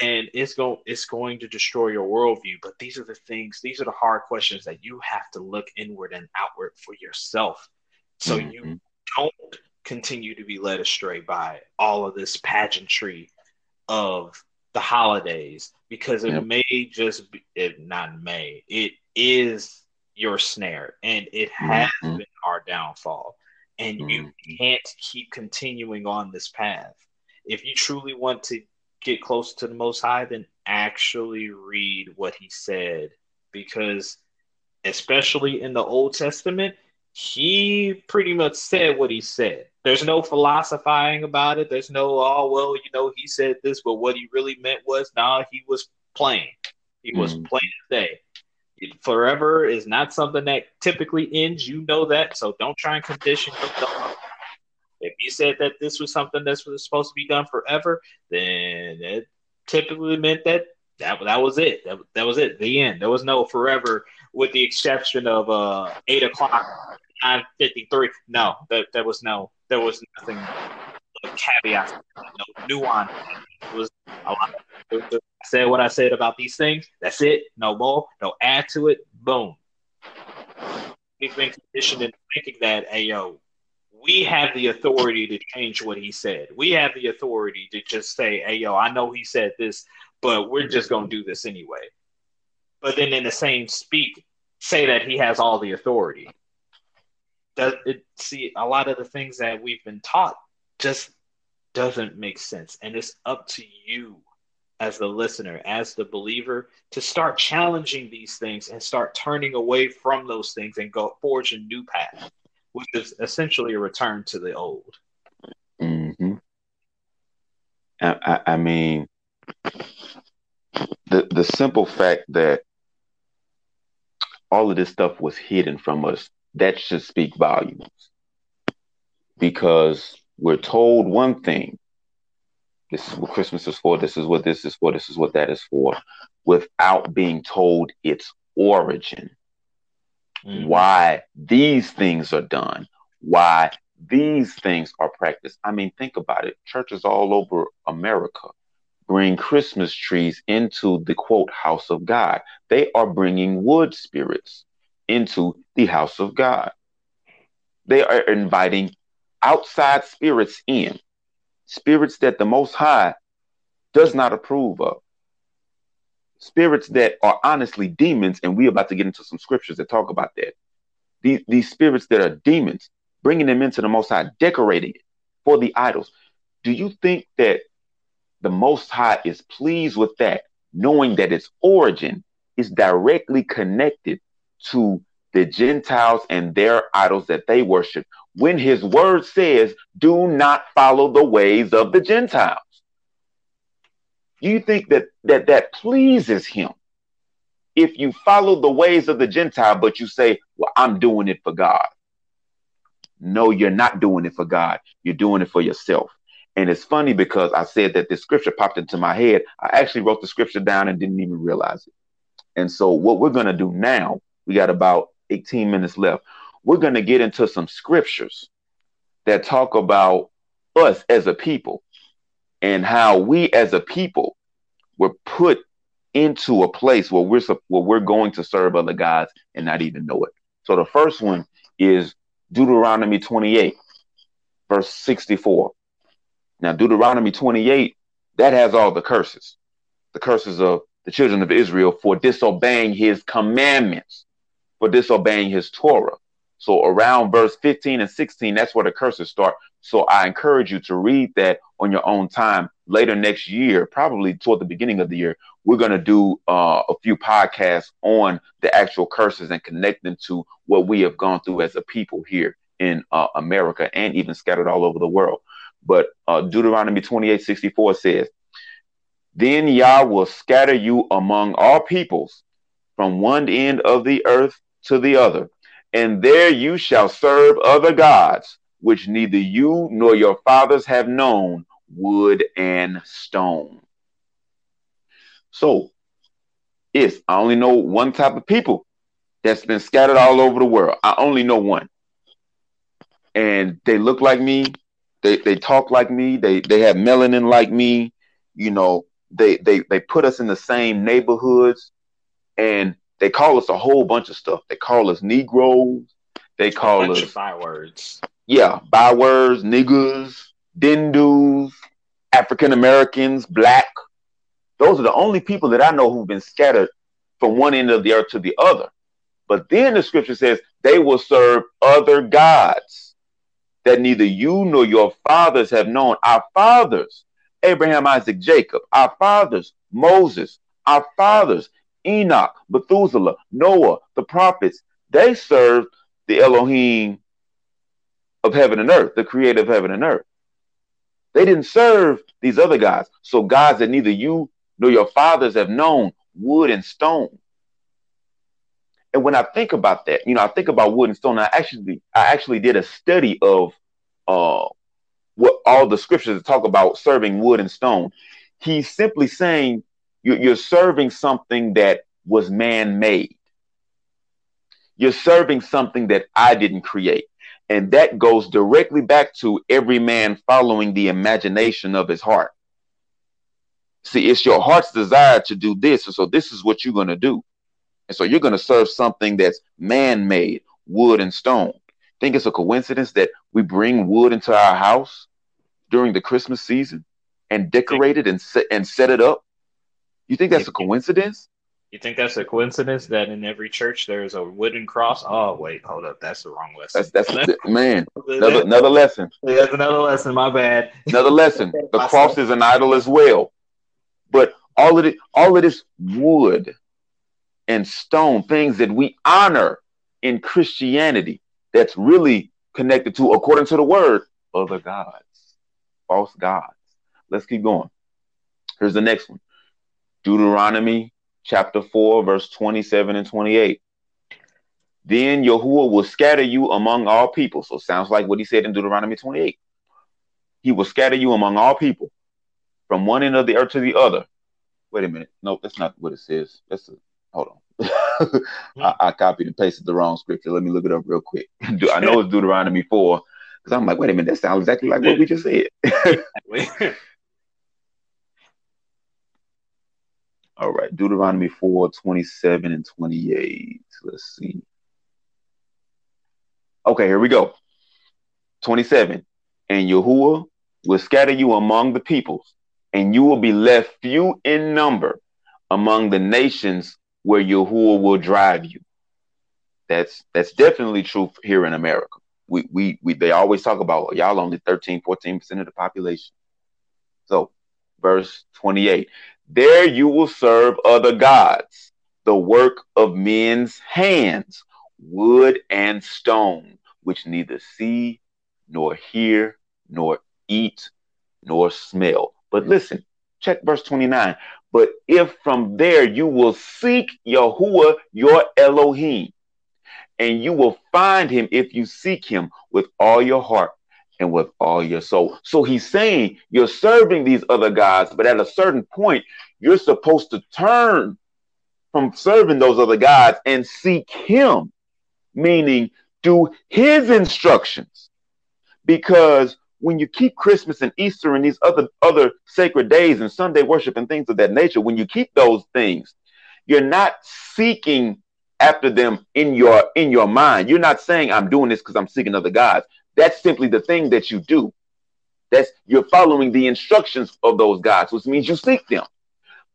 And it's going it's going to destroy your worldview. But these are the things, these are the hard questions that you have to look inward and outward for yourself. So mm-hmm. you don't continue to be led astray by all of this pageantry of the holidays because it yep. may just be it not may it is your snare and it has mm-hmm. been our downfall and mm-hmm. you can't keep continuing on this path if you truly want to get close to the most high then actually read what he said because especially in the old testament he pretty much said what he said there's no philosophizing about it. There's no, oh, well, you know, he said this, but what he really meant was, nah, he was playing. He was mm. playing today. Forever is not something that typically ends. You know that. So don't try and condition yourself. If you said that this was something that was supposed to be done forever, then it typically meant that that, that was it. That, that was it. The end. There was no forever, with the exception of uh, eight o'clock, fifty three. No, there, there was no there was nothing caveat, no nuance. It was a lot. I said what I said about these things. That's it. No more. No add to it. Boom. We've been conditioned into thinking that, hey, yo, we have the authority to change what he said. We have the authority to just say, hey, yo, I know he said this, but we're just going to do this anyway. But then in the same speak, say that he has all the authority. Does it see a lot of the things that we've been taught just doesn't make sense. And it's up to you as the listener, as the believer, to start challenging these things and start turning away from those things and go forge a new path, which is essentially a return to the old. Mm-hmm. I, I, I mean, the the simple fact that all of this stuff was hidden from us that should speak volumes because we're told one thing this is what Christmas is for, this is what this is for, this is what that is for, without being told its origin. Mm-hmm. Why these things are done, why these things are practiced. I mean, think about it. Churches all over America bring Christmas trees into the quote house of God. They are bringing wood spirits into the house of God. They are inviting outside spirits in, spirits that the Most High does not approve of, spirits that are honestly demons. And we're about to get into some scriptures that talk about that. These, these spirits that are demons, bringing them into the Most High, decorating it for the idols. Do you think that the Most High is pleased with that, knowing that its origin is directly connected to the Gentiles and their idols that they worship when his word says, do not follow the ways of the Gentiles. You think that that, that pleases him if you follow the ways of the Gentile, but you say, well, I'm doing it for God. No, you're not doing it for God. You're doing it for yourself. And it's funny because I said that this scripture popped into my head. I actually wrote the scripture down and didn't even realize it. And so, what we're going to do now, we got about 18 minutes left. We're going to get into some scriptures that talk about us as a people and how we as a people were put into a place where we're where we're going to serve other gods and not even know it. So the first one is Deuteronomy 28 verse 64. Now Deuteronomy 28 that has all the curses. The curses of the children of Israel for disobeying his commandments for disobeying his Torah. So around verse 15 and 16, that's where the curses start. So I encourage you to read that on your own time later next year, probably toward the beginning of the year. We're going to do uh, a few podcasts on the actual curses and connect them to what we have gone through as a people here in uh, America and even scattered all over the world. But uh, Deuteronomy 28 64 says, Then Yah will scatter you among all peoples from one end of the earth to the other, and there you shall serve other gods, which neither you nor your fathers have known, wood and stone. So, it's I only know one type of people that's been scattered all over the world. I only know one. And they look like me, they they talk like me, they they have melanin like me, you know, they they they put us in the same neighborhoods and they call us a whole bunch of stuff. They call us Negroes. They call us bywords. Yeah, bywords, niggas, Dindus, African Americans, black. Those are the only people that I know who've been scattered from one end of the earth to the other. But then the scripture says they will serve other gods that neither you nor your fathers have known. Our fathers, Abraham, Isaac, Jacob, our fathers, Moses, our fathers, Enoch, Methuselah, Noah, the prophets, they served the Elohim of heaven and earth, the creator of heaven and earth. They didn't serve these other gods. So gods that neither you nor your fathers have known, wood and stone. And when I think about that, you know, I think about wood and stone. I actually, I actually did a study of uh, what all the scriptures talk about serving wood and stone. He's simply saying you're serving something that was man made. You're serving something that I didn't create. And that goes directly back to every man following the imagination of his heart. See, it's your heart's desire to do this. And so this is what you're going to do. And so you're going to serve something that's man made, wood and stone. Think it's a coincidence that we bring wood into our house during the Christmas season and decorate it and set and set it up? You think that's a coincidence? You think that's a coincidence that in every church there's a wooden cross? Oh wait, hold up, that's the wrong lesson. That's that's man. Another another lesson. That's another lesson. My bad. Another lesson. The cross is an idol as well. But all of it, all of this wood and stone, things that we honor in Christianity, that's really connected to, according to the word, other gods, false gods. Let's keep going. Here's the next one. Deuteronomy chapter 4, verse 27 and 28. Then Yahuwah will scatter you among all people. So sounds like what he said in Deuteronomy 28. He will scatter you among all people from one end of the earth to the other. Wait a minute. No, that's not what it says. That's a, hold on. I, I, copied and pasted the wrong scripture. Let me look it up real quick. I know it's Deuteronomy 4 because I'm like, wait a minute, that sounds exactly like what we just said. All right, Deuteronomy 4 27 and 28. Let's see. Okay, here we go. 27. And Yahuwah will scatter you among the peoples, and you will be left few in number among the nations where Yahuwah will drive you. That's that's definitely true here in America. We we, we they always talk about y'all only 13, 14% of the population. So verse 28. There you will serve other gods, the work of men's hands, wood and stone, which neither see, nor hear, nor eat, nor smell. But listen, check verse 29. But if from there you will seek Yahuwah, your Elohim, and you will find him if you seek him with all your heart and with all your soul. So he's saying you're serving these other gods, but at a certain point, you're supposed to turn from serving those other gods and seek him, meaning do his instructions. Because when you keep Christmas and Easter and these other other sacred days and Sunday worship and things of that nature, when you keep those things, you're not seeking after them in your in your mind. You're not saying I'm doing this because I'm seeking other gods. That's simply the thing that you do. That's you're following the instructions of those gods, which means you seek them.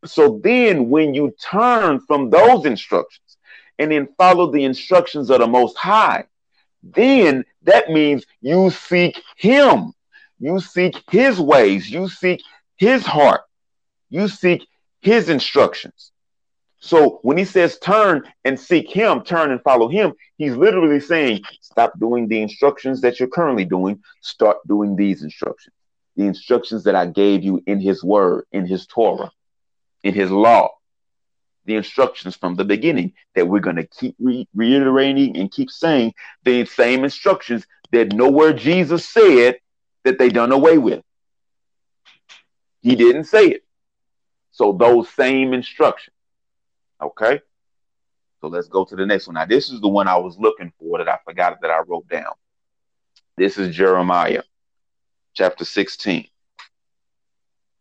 So then when you turn from those instructions and then follow the instructions of the most high, then that means you seek him. You seek his ways. You seek his heart. You seek his instructions. So when he says turn and seek him, turn and follow him, he's literally saying stop doing the instructions that you're currently doing, start doing these instructions. The instructions that I gave you in his word, in his Torah, in his law. The instructions from the beginning that we're going to keep re- reiterating and keep saying the same instructions that nowhere Jesus said that they done away with. He didn't say it. So those same instructions. Okay. So let's go to the next one. Now, this is the one I was looking for that I forgot that I wrote down. This is Jeremiah chapter 16.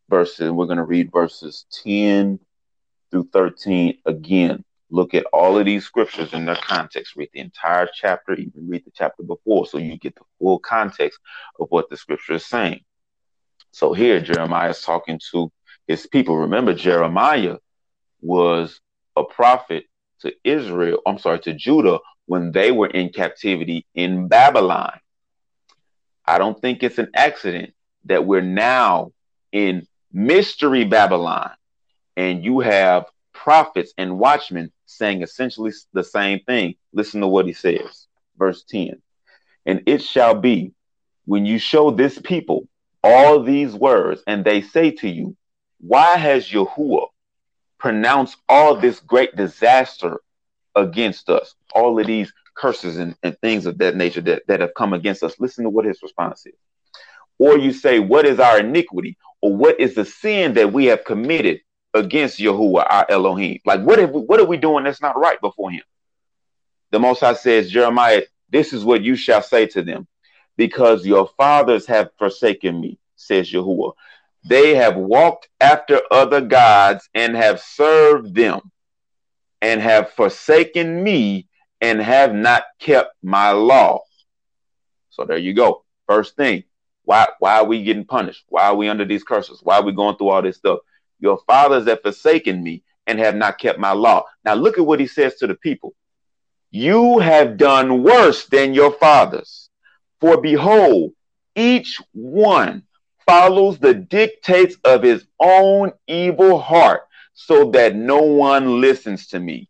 Verses, we're going to read verses 10 through 13 again. Look at all of these scriptures in their context. Read the entire chapter, even read the chapter before, so you get the full context of what the scripture is saying. So here, Jeremiah is talking to his people. Remember, Jeremiah was a prophet to Israel, I'm sorry, to Judah when they were in captivity in Babylon. I don't think it's an accident that we're now in mystery Babylon and you have prophets and watchmen saying essentially the same thing. Listen to what he says, verse 10. And it shall be when you show this people all these words, and they say to you, Why has Yahuwah pronounce all this great disaster against us, all of these curses and, and things of that nature that, that have come against us. Listen to what his response is. Or you say, What is our iniquity? Or what is the sin that we have committed against Yahuwah, our Elohim? Like, what, have we, what are we doing that's not right before him? The Most High says, Jeremiah, this is what you shall say to them, because your fathers have forsaken me, says Yahuwah. They have walked after other gods and have served them and have forsaken me and have not kept my law. So there you go. First thing, why why are we getting punished? Why are we under these curses? Why are we going through all this stuff? Your fathers have forsaken me and have not kept my law. Now look at what he says to the people. You have done worse than your fathers. For behold, each one follows the dictates of his own evil heart, so that no one listens to me.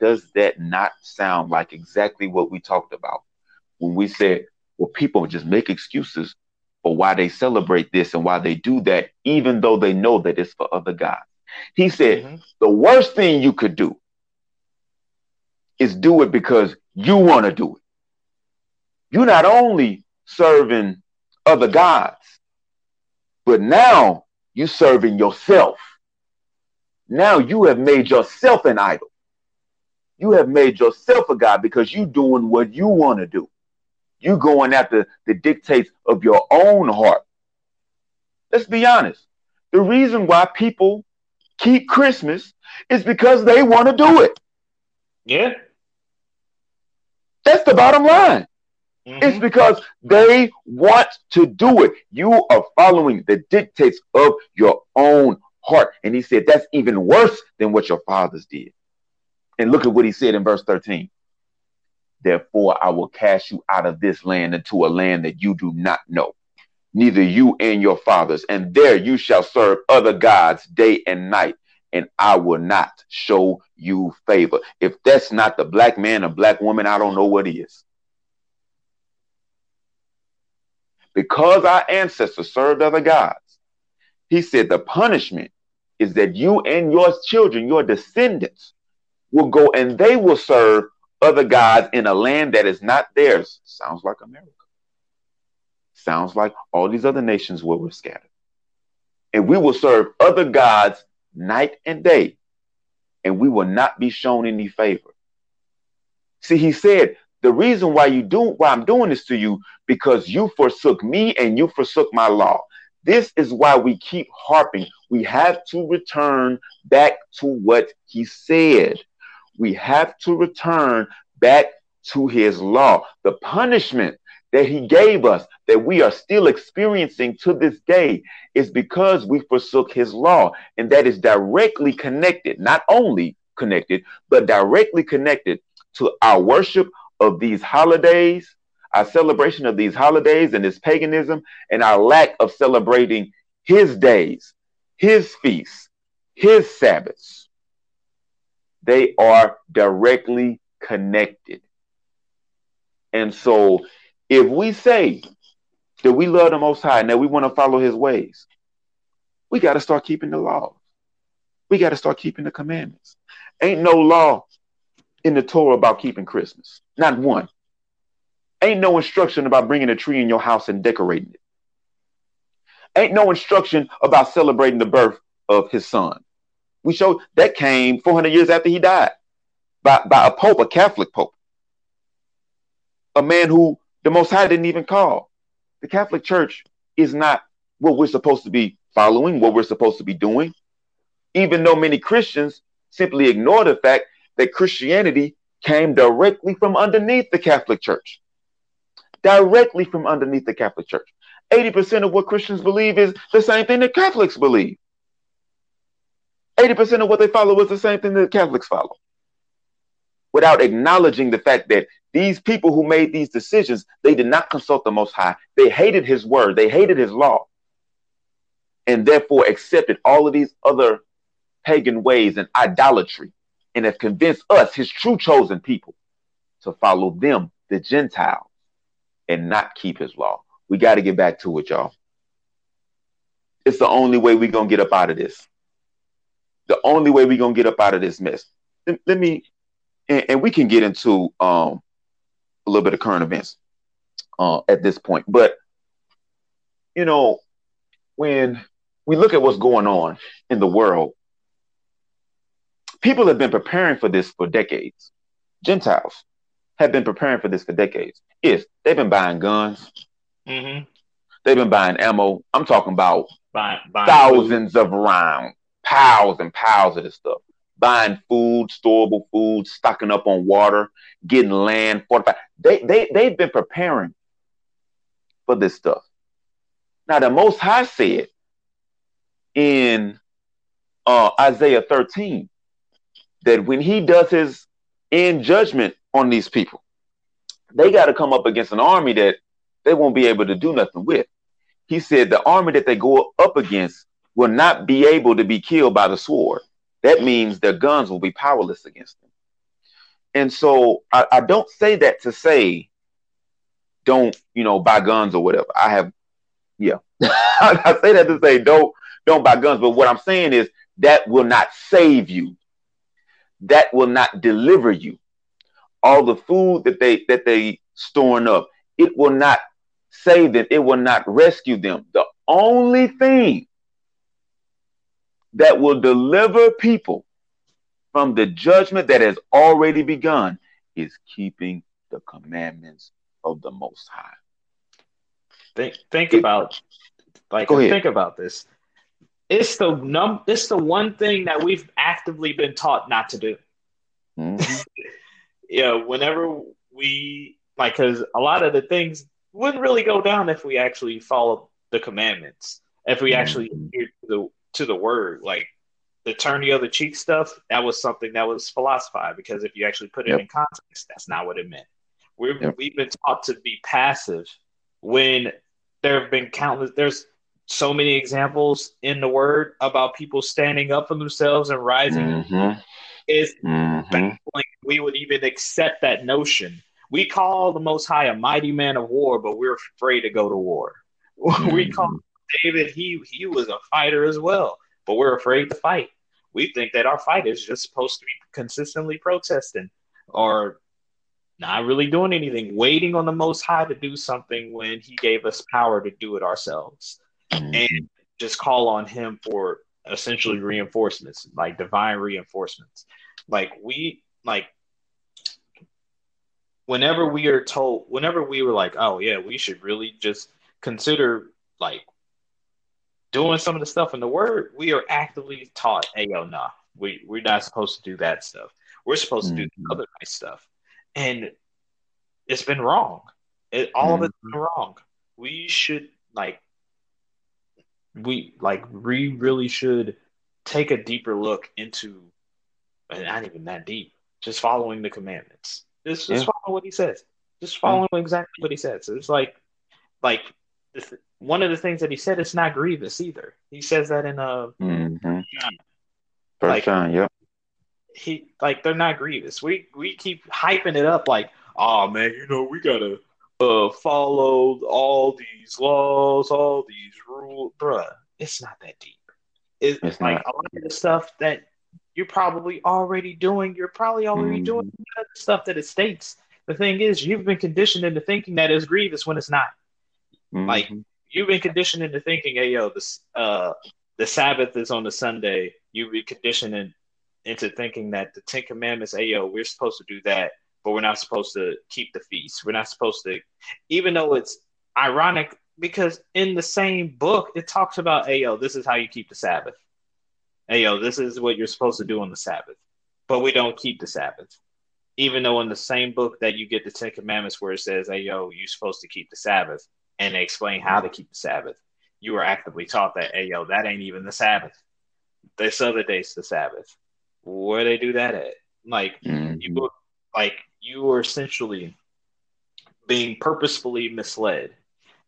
Does that not sound like exactly what we talked about when we said, well, people just make excuses for why they celebrate this and why they do that, even though they know that it's for other gods? He said, mm-hmm. the worst thing you could do is do it because you want to do it. You're not only serving other gods, but now you serving yourself. Now you have made yourself an idol. You have made yourself a God because you're doing what you want to do. You're going after the dictates of your own heart. Let's be honest. The reason why people keep Christmas is because they want to do it. Yeah. That's the bottom line. Mm-hmm. It's because they want to do it. You are following the dictates of your own heart. And he said that's even worse than what your fathers did. And look at what he said in verse 13. Therefore, I will cast you out of this land into a land that you do not know, neither you and your fathers. And there you shall serve other gods day and night, and I will not show you favor. If that's not the black man or black woman, I don't know what is. Because our ancestors served other gods, he said the punishment is that you and your children, your descendants, will go and they will serve other gods in a land that is not theirs. Sounds like America. Sounds like all these other nations where we're scattered. And we will serve other gods night and day, and we will not be shown any favor. See, he said, the reason why you do why I'm doing this to you because you forsook me and you forsook my law. This is why we keep harping. We have to return back to what he said. We have to return back to his law. The punishment that he gave us that we are still experiencing to this day is because we forsook his law. And that is directly connected, not only connected, but directly connected to our worship of these holidays, our celebration of these holidays and this paganism, and our lack of celebrating his days, his feasts, his Sabbaths. They are directly connected. And so, if we say that we love the Most High and that we want to follow his ways, we got to start keeping the laws. We got to start keeping the commandments. Ain't no law in the Torah about keeping Christmas. Not one. Ain't no instruction about bringing a tree in your house and decorating it. Ain't no instruction about celebrating the birth of his son. We show that came 400 years after he died by, by a pope, a Catholic pope, a man who the Most High didn't even call. The Catholic Church is not what we're supposed to be following, what we're supposed to be doing, even though many Christians simply ignore the fact that Christianity came directly from underneath the Catholic Church. Directly from underneath the Catholic Church. 80% of what Christians believe is the same thing that Catholics believe. 80% of what they follow is the same thing that Catholics follow. Without acknowledging the fact that these people who made these decisions, they did not consult the Most High. They hated His word, they hated His law, and therefore accepted all of these other pagan ways and idolatry and have convinced us, his true chosen people, to follow them, the Gentiles, and not keep his law. We got to get back to it, y'all. It's the only way we're going to get up out of this. The only way we're going to get up out of this mess. Let, let me, and, and, we can get into um, a little bit of current events uh, at this point. But, you know, when we look at what's going on in the world, people have been preparing for this for decades. Gentiles have been preparing for this for decades. Yes, they've been buying guns. Mm-hmm. They've been buying ammo. I'm talking about Buy, buying thousands of rounds, piles and piles of this stuff. Buying food, storable food, stocking up on water, getting land, fortified. They they they've been preparing for this stuff. Now the Most High said in uh, Isaiah 13 that when He does His end judgment on these people, they got to come up against an army that they won't be able to do nothing with. He said the army that they go up against will not be able to be killed by the sword. That means their guns will be powerless against them. And so I, I don't say that to say don't, you know, buy guns or whatever. I have, yeah, I say that to say don't don't buy guns. But what I'm saying is that will not save you. That will not deliver you. All the food that they that they storing up, it will not save them. It will not rescue them. The only thing that will deliver people from the judgment that has already begun is keeping the commandments of the Most High. Think think about like think about this. It's the num it's the one thing that we've actively been taught not to do. Mm-hmm. yeah, whenever we like because a lot of the things wouldn't really go down if we actually follow the commandments. If we actually mm-hmm. adhere to the to the word, like the turn the other cheek stuff, that was something that was philosophized because if you actually put it yep. in context, that's not what it meant. We've yep. we've been taught to be passive when there have been countless. There's so many examples in the word about people standing up for themselves and rising. Mm-hmm. Is mm-hmm. we would even accept that notion. We call the Most High a mighty man of war, but we're afraid to go to war. Mm-hmm. we call David he he was a fighter as well, but we're afraid to fight. We think that our fight is just supposed to be consistently protesting or not really doing anything, waiting on the Most High to do something when He gave us power to do it ourselves, mm-hmm. and just call on Him for essentially reinforcements, like divine reinforcements. Like we like whenever we are told, whenever we were like, oh yeah, we should really just consider like doing some of the stuff in the word, we are actively taught, hey yo, nah, we we're not supposed to do that stuff. We're supposed mm-hmm. to do the mm-hmm. other nice stuff, and it's been wrong. It, all mm-hmm. of it's been wrong. We should like we like we really should take a deeper look into, and not even that deep, just following the commandments. Just just yeah. follow what he says. Just following mm-hmm. exactly what he says. It's like like one of the things that he said it's not grievous either. He says that in a uh, mm-hmm. first like, time, yep. He like they're not grievous. We we keep hyping it up like, oh man, you know we gotta uh, follow all these laws, all these rules, bruh. It's not that deep. It's, it's like not. a lot of the stuff that you're probably already doing. You're probably already mm-hmm. doing the stuff that it states. The thing is, you've been conditioned into thinking that it's grievous when it's not. Mm-hmm. Like you've been conditioned into thinking, hey yo, this uh the Sabbath is on the Sunday. You've been conditioned in, into thinking that the Ten Commandments, hey yo, we're supposed to do that, but we're not supposed to keep the feast. We're not supposed to, even though it's ironic because in the same book it talks about, hey yo, this is how you keep the Sabbath. Hey yo, this is what you're supposed to do on the Sabbath, but we don't keep the Sabbath. Even though in the same book that you get the Ten Commandments where it says, hey yo, you're supposed to keep the Sabbath, and they explain how to keep the Sabbath, you are actively taught that, hey, yo, that ain't even the Sabbath. This other day's the Sabbath. Where they do that at? Like, mm-hmm. you, like you are essentially being purposefully misled,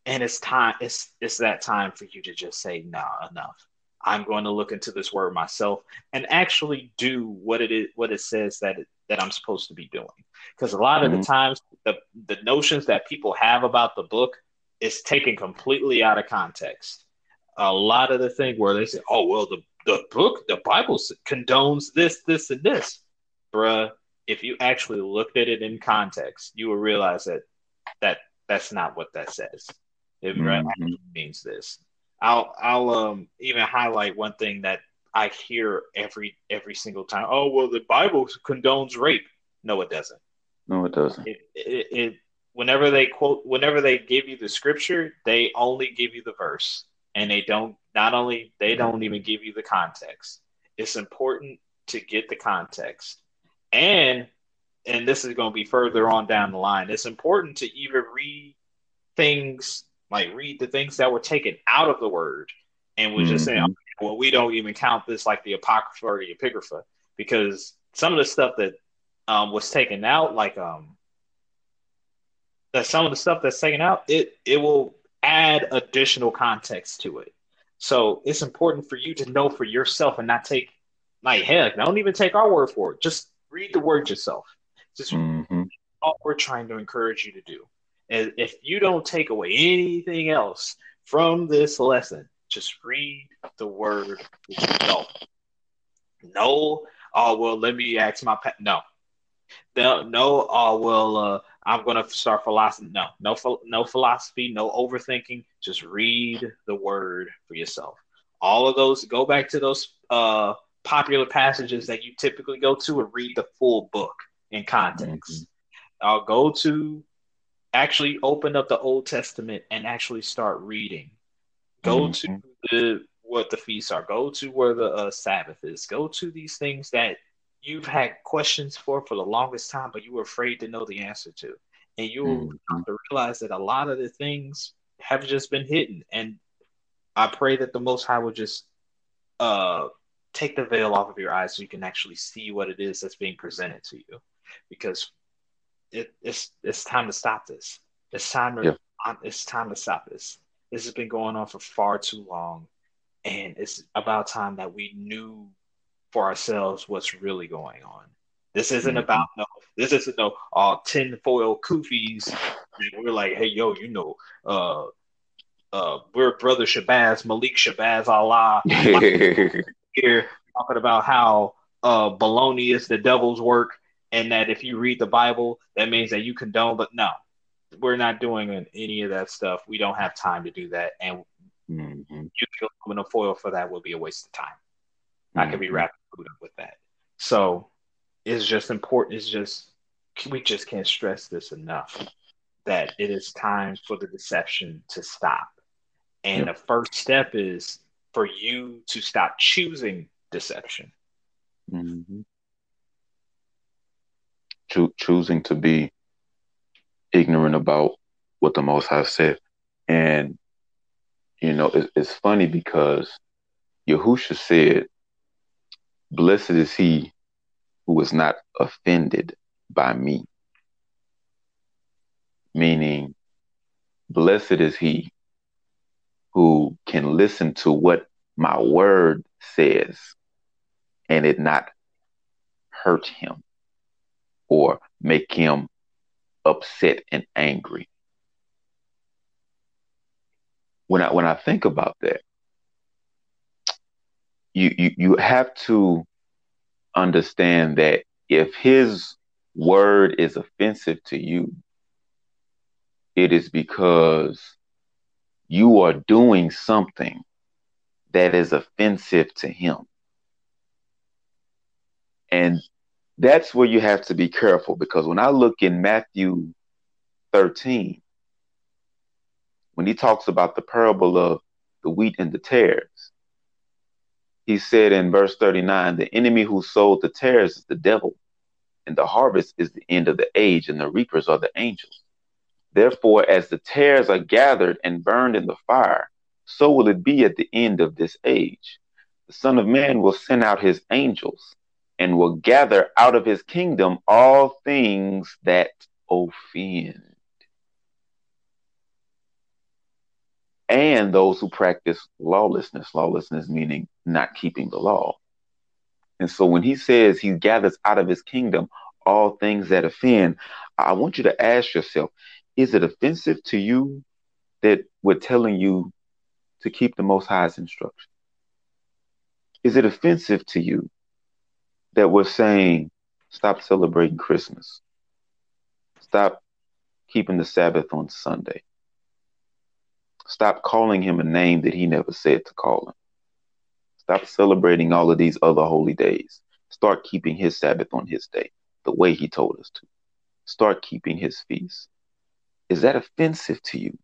and it's time. It's it's that time for you to just say, no, nah, enough. I'm going to look into this word myself and actually do what it is, what it says that it, that I'm supposed to be doing. Because a lot mm-hmm. of the mm-hmm. times, the the notions that people have about the book is taken completely out of context. A lot of the thing where they say, "Oh well, the the book, the Bible condones this, this, and this," bruh. If you actually looked at it in context, you will realize that that that's not what that says. It mm-hmm. means this. I'll I'll um even highlight one thing that I hear every every single time. Oh well, the Bible condones rape. No, it doesn't. No, it doesn't. It, it, it whenever they quote whenever they give you the scripture they only give you the verse and they don't not only they don't even give you the context. It's important to get the context. And and this is going to be further on down the line. It's important to even read things like read the things that were taken out of the word and was mm-hmm. just saying, well, we don't even count this like the apocrypha or the epigrapha because some of the stuff that um, was taken out, like um, that some of the stuff that's taken out, it it will add additional context to it. So it's important for you to know for yourself and not take like heck, don't even take our word for it. Just read the word yourself. Just mm-hmm. all we're trying to encourage you to do. And if you don't take away anything else from this lesson, just read the word yourself. No, oh well, let me ask my pet. No, no, no. Oh well, uh, I'm gonna start philosophy. No, no, no philosophy, no overthinking. Just read the word for yourself. All of those. Go back to those uh, popular passages that you typically go to and read the full book in context. Mm-hmm. I'll go to actually open up the Old Testament and actually start reading. Go mm-hmm. to the what the feasts are. Go to where the uh, Sabbath is. Go to these things that you've had questions for for the longest time, but you were afraid to know the answer to. And you'll mm-hmm. to realize that a lot of the things have just been hidden. And I pray that the Most High will just uh, take the veil off of your eyes so you can actually see what it is that's being presented to you. Because it, it's it's time to stop this. It's time to yeah. it's time to stop this. This has been going on for far too long, and it's about time that we knew for ourselves what's really going on. This isn't mm-hmm. about no. This isn't no uh, tinfoil kufis. We're like, hey, yo, you know, uh, uh, we're brother Shabazz, Malik Shabazz Allah here talking about how uh, baloney is the devil's work and that if you read the Bible, that means that you condone. But no, we're not doing any of that stuff. We don't have time to do that, and mm-hmm. using aluminum foil for that would be a waste of time. Mm-hmm. I could be wrapping food up with that. So it's just important. It's just we just can't stress this enough that it is time for the deception to stop. And yep. the first step is for you to stop choosing deception. Mm-hmm cho- choosing to be ignorant about what the Most High said. And, you know, it, it's funny because Yahusha said, Blessed is he who is not offended by me. Meaning, blessed is he who can listen to what my word says and it not hurt him or make him upset and angry. When I when I think about that, you you, you have to understand that if his word is offensive to you, it is because you are doing something that is offensive to him. And that's where you have to be careful because when I look in Matthew 13, when he talks about the parable of the wheat and the tares, he said in verse 39 the enemy who sowed the tares is the devil, and the harvest is the end of the age, and the reapers are the angels. Therefore, as the tares are gathered and burned in the fire, so will it be at the end of this age. The Son of Man will send out his angels and will gather out of his kingdom all things that offend. And those who practice lawlessness, lawlessness meaning not keeping the law. And so when he says he gathers out of his kingdom all things that offend, I want you to ask yourself is it offensive to you that we're telling you to keep the Most High's instruction? Is it offensive to you that we're saying stop celebrating Christmas, stop keeping the Sabbath on Sunday, stop calling him a name that he never said to call him, stop celebrating all of these other holy days, start keeping his Sabbath on his day the way he told us to, start keeping his feasts. Is that offensive to you?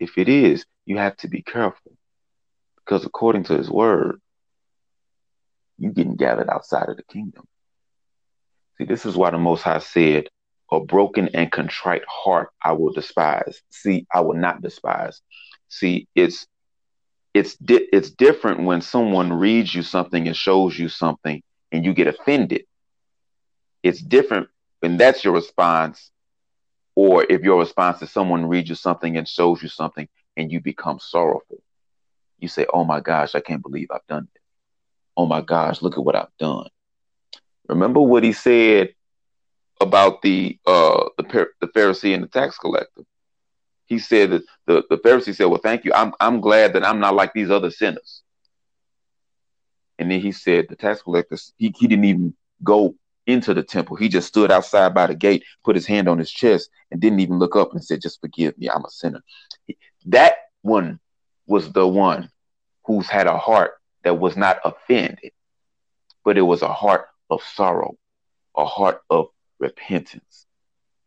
If it is, you have to be careful Because according to his word, you getting gathered outside of the kingdom. See, this is why the Most High said, a broken and contrite heart I will despise. See, I will not despise. See, it's it's di- it's different when someone reads you something and shows you something and you get offended. It's different when that's your response, or if your response is someone reads you something and shows you something and you become sorrowful. You say, "Oh my gosh, I can't believe I've done this. Oh my gosh, look at what I've done." Remember what he said about the uh the the Pharisee and the tax collector. He said that the, the Pharisee said, Well, thank you. I'm I'm glad that I'm not like these other sinners. And then he said the tax collector he, he didn't even go into the temple. He just stood outside by the gate, put his hand on his chest, and didn't even look up and said, Just forgive me, I'm a sinner. That one was the one who's had a heart that was not offended, but it was a heart of sorrow, a heart of repentance.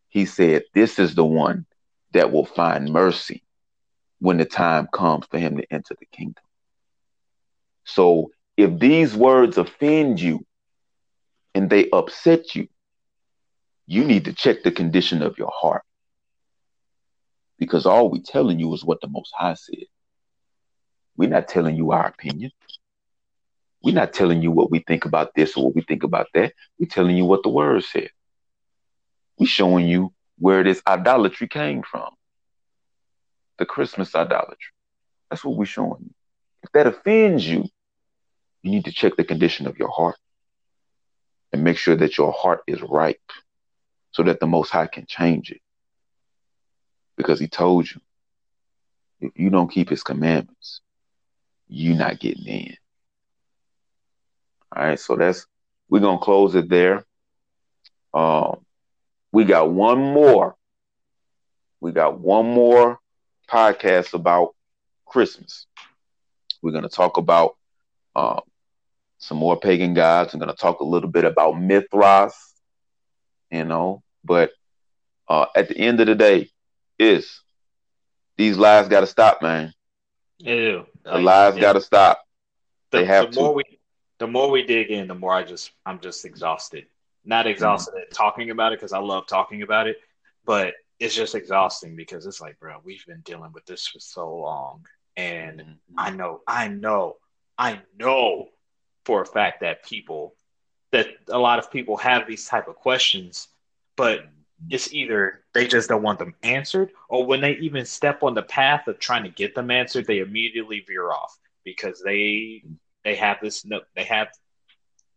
He said, This is the one that will find mercy when the time comes for him to enter the kingdom. So if these words offend you and they upset you, you need to check the condition of your heart. Because all we're telling you is what the Most High said. We're not telling you our opinion. We're not telling you what we think about this or what we think about that. We're telling you what the word said. We're showing you where this idolatry came from. The Christmas idolatry. That's what we're showing you. If that offends you, you need to check the condition of your heart and make sure that your heart is right so that the Most High can change it. Because He told you, if you don't keep His commandments, you're not getting in. All right, so that's we're gonna close it there. Um, we got one more. We got one more podcast about Christmas. We're to talk about um, some more pagan gods. I'm going to talk a little bit about Mithras, you know. But uh, at the end of the day, is these lies got to stop, man. Ew. The lies got to stop. The, they have the more to. we the more we dig in, the more I just I'm just exhausted. Not exhausted mm-hmm. at talking about it because I love talking about it, but it's just exhausting because it's like, bro, we've been dealing with this for so long, and mm-hmm. I know, I know, I know for a fact that people that a lot of people have these type of questions, but it's either they just don't want them answered, or when they even step on the path of trying to get them answered, they immediately veer off because they they have this no they have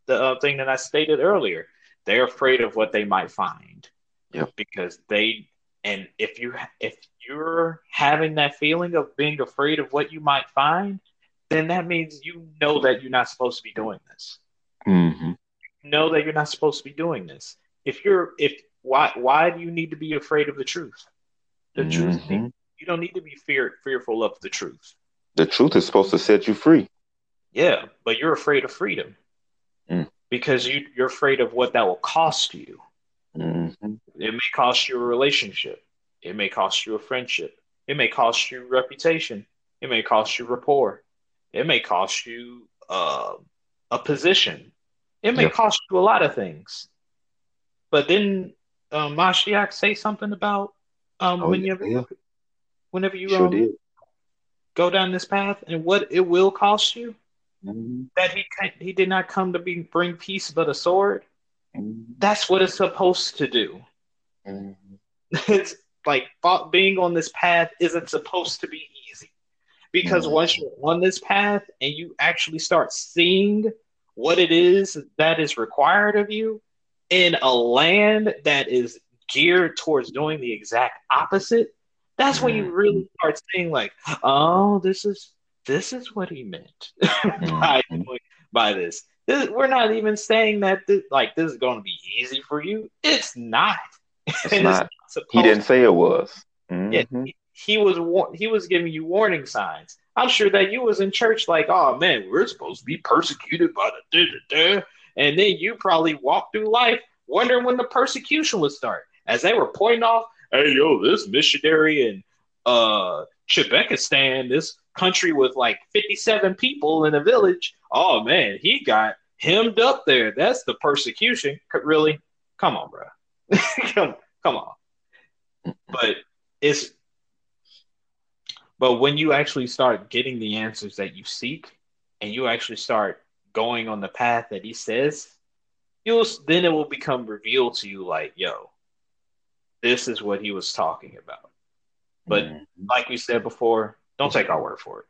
the uh, thing that I stated earlier. They're afraid of what they might find. Yep. Because they and if you if you're having that feeling of being afraid of what you might find, then that means you know that you're not supposed to be doing this. Mm-hmm. You know that you're not supposed to be doing this. If you're if why why do you need to be afraid of the truth? The mm-hmm. truth you don't need to be fear, fearful of the truth. The truth is supposed to set you free. Yeah, but you're afraid of freedom. Mm because you, you're afraid of what that will cost you. Mm-hmm. It may cost you a relationship. It may cost you a friendship. It may cost you reputation. It may cost you rapport. It may cost you uh, a position. It may yep. cost you a lot of things. But then um, Mashiach say something about um, oh, whenever, yeah. whenever you sure um, go down this path and what it will cost you. Mm-hmm. That he he did not come to be, bring peace but a sword. Mm-hmm. That's what it's supposed to do. Mm-hmm. It's like being on this path isn't supposed to be because Mm-hmm. once you're on this path and you actually start seeing what it is that is required of you in a land that is geared towards doing the exact opposite, that's when you really Mm-hmm. start seeing like, oh, this is this is what he meant by, Mhm. by this. this. We're not even saying that this, like this is going to be easy for you. It's not. It's And not. He didn't say it was. yeah, Mhm. He, was wa- he was giving you warning signs. I'm sure that you was in church like, oh man, we're supposed to be persecuted by the da da da, and then you probably walked through life wondering when the persecution would start. As they were pointing off, hey yo, this missionary in uh Chebekistan, this country with like 57 people in a village. Oh man, he got hemmed up there. That's the persecution. Really? Come on, bro. come, come on. But it's but when you actually start getting the answers that you seek and you actually start going on the path that he says, you'll then it will become revealed to you like, yo, this is what he was talking about. But mm-hmm. like we said before, don't take our word for it.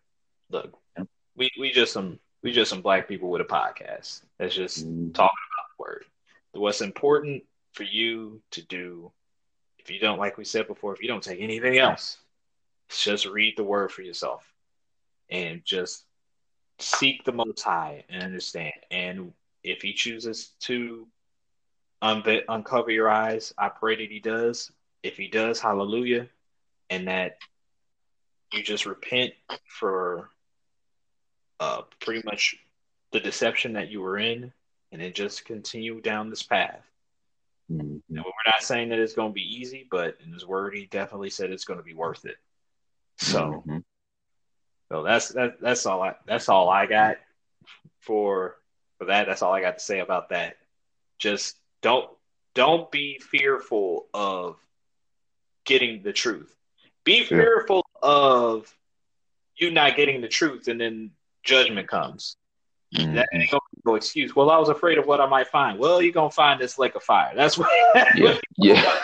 Look, we, we just some we just some black people with a podcast that's just mm-hmm. talking about the word. What's important for you to do, if you don't like we said before, if you don't take anything else, just read the word for yourself and just seek the most high and understand. And if he chooses to un- uncover your eyes, I pray that he does. If he does, hallelujah. And that you just repent for uh, pretty much the deception that you were in and then just continue down this path. Mm-hmm. we're not saying that it's going to be easy, but in his word, he definitely said it's going to be worth it. So, mm-hmm. so that's that, that's all I that's all I got for for that. That's all I got to say about that. Just don't don't be fearful of getting the truth. Be fearful of you not getting the truth, and then judgment comes. Mm-hmm. That ain't no excuse. Well, I was afraid of what I might find. Well, you're gonna find this lake of fire. That's what. yeah. yeah.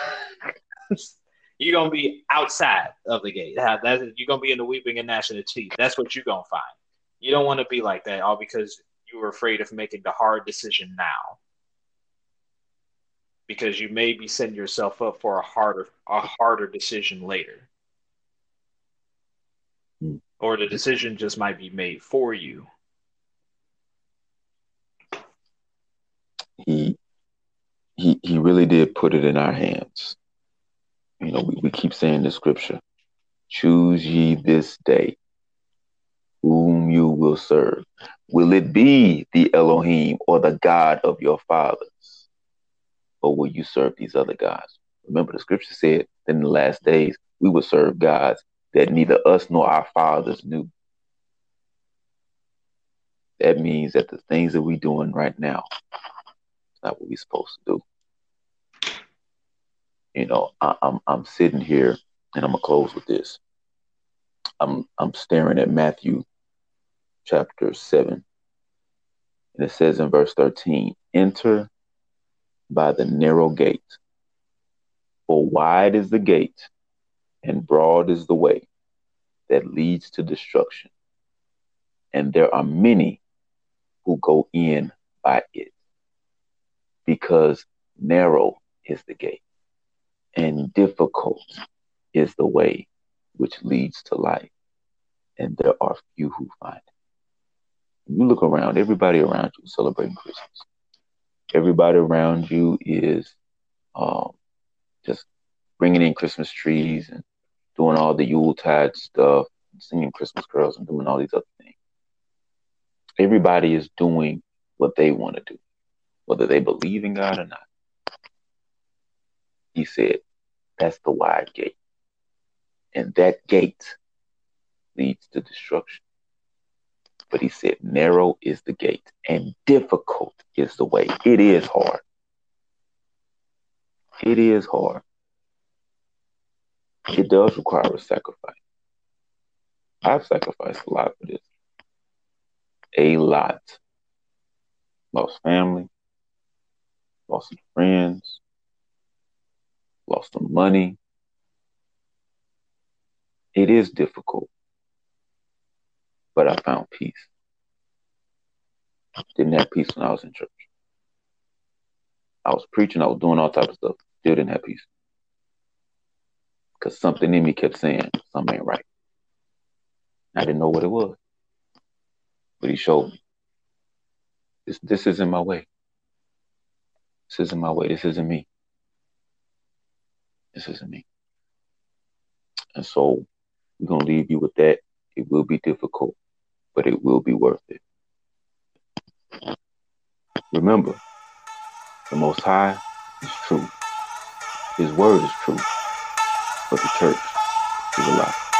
you're gonna be outside of the gate. That's, you're gonna be in the weeping and gnashing of teeth. That's what you're gonna find. You don't want to be like that, all because you were afraid of making the hard decision now. Because you may be setting yourself up for a harder, a harder decision later, hmm. or the decision just might be made for you. He, he, he really did put it in our hands you know, we, we keep saying the scripture choose ye this day whom you will serve. Will it be the Elohim or the God of your fathers? Or will you serve these other gods? Remember, the scripture said that in the last days we will serve gods that neither us nor our fathers knew. That means that the things that we're doing right now is not what we're supposed to do. You know, I, I'm I'm sitting here, and I'm gonna close with this. I'm I'm staring at Matthew chapter seven, and it says in verse thirteen, "Enter by the narrow gate, for wide is the gate, and broad is the way that leads to destruction, and there are many who go in by it, because narrow is the gate." And difficult is the way which leads to life, and there are few who find it. You look around, everybody around you is celebrating Christmas. Everybody around you is um, just bringing in Christmas trees and doing all the Yuletide stuff, singing Christmas carols and doing all these other things. Everybody is doing what they want to do, whether they believe in God or not. He said, That's the wide gate. And that gate leads to destruction. But he said, Narrow is the gate, and difficult is the way. It is hard. It is hard. It does require a sacrifice. I've sacrificed a lot for this. A lot. Lost family, lost friends, lost some money. It is difficult, but I found peace. Didn't have peace when I was in church. I was preaching, I was doing all type of stuff, still didn't have peace. Because something in me kept saying, something ain't right. I didn't know what it was. But he showed me. This this isn't my way. This isn't my way. This isn't me. This isn't me. And so we're going to leave you with that. It will be difficult, but it will be worth it. Remember, the Most High is true. His word is true, but the church is a lie.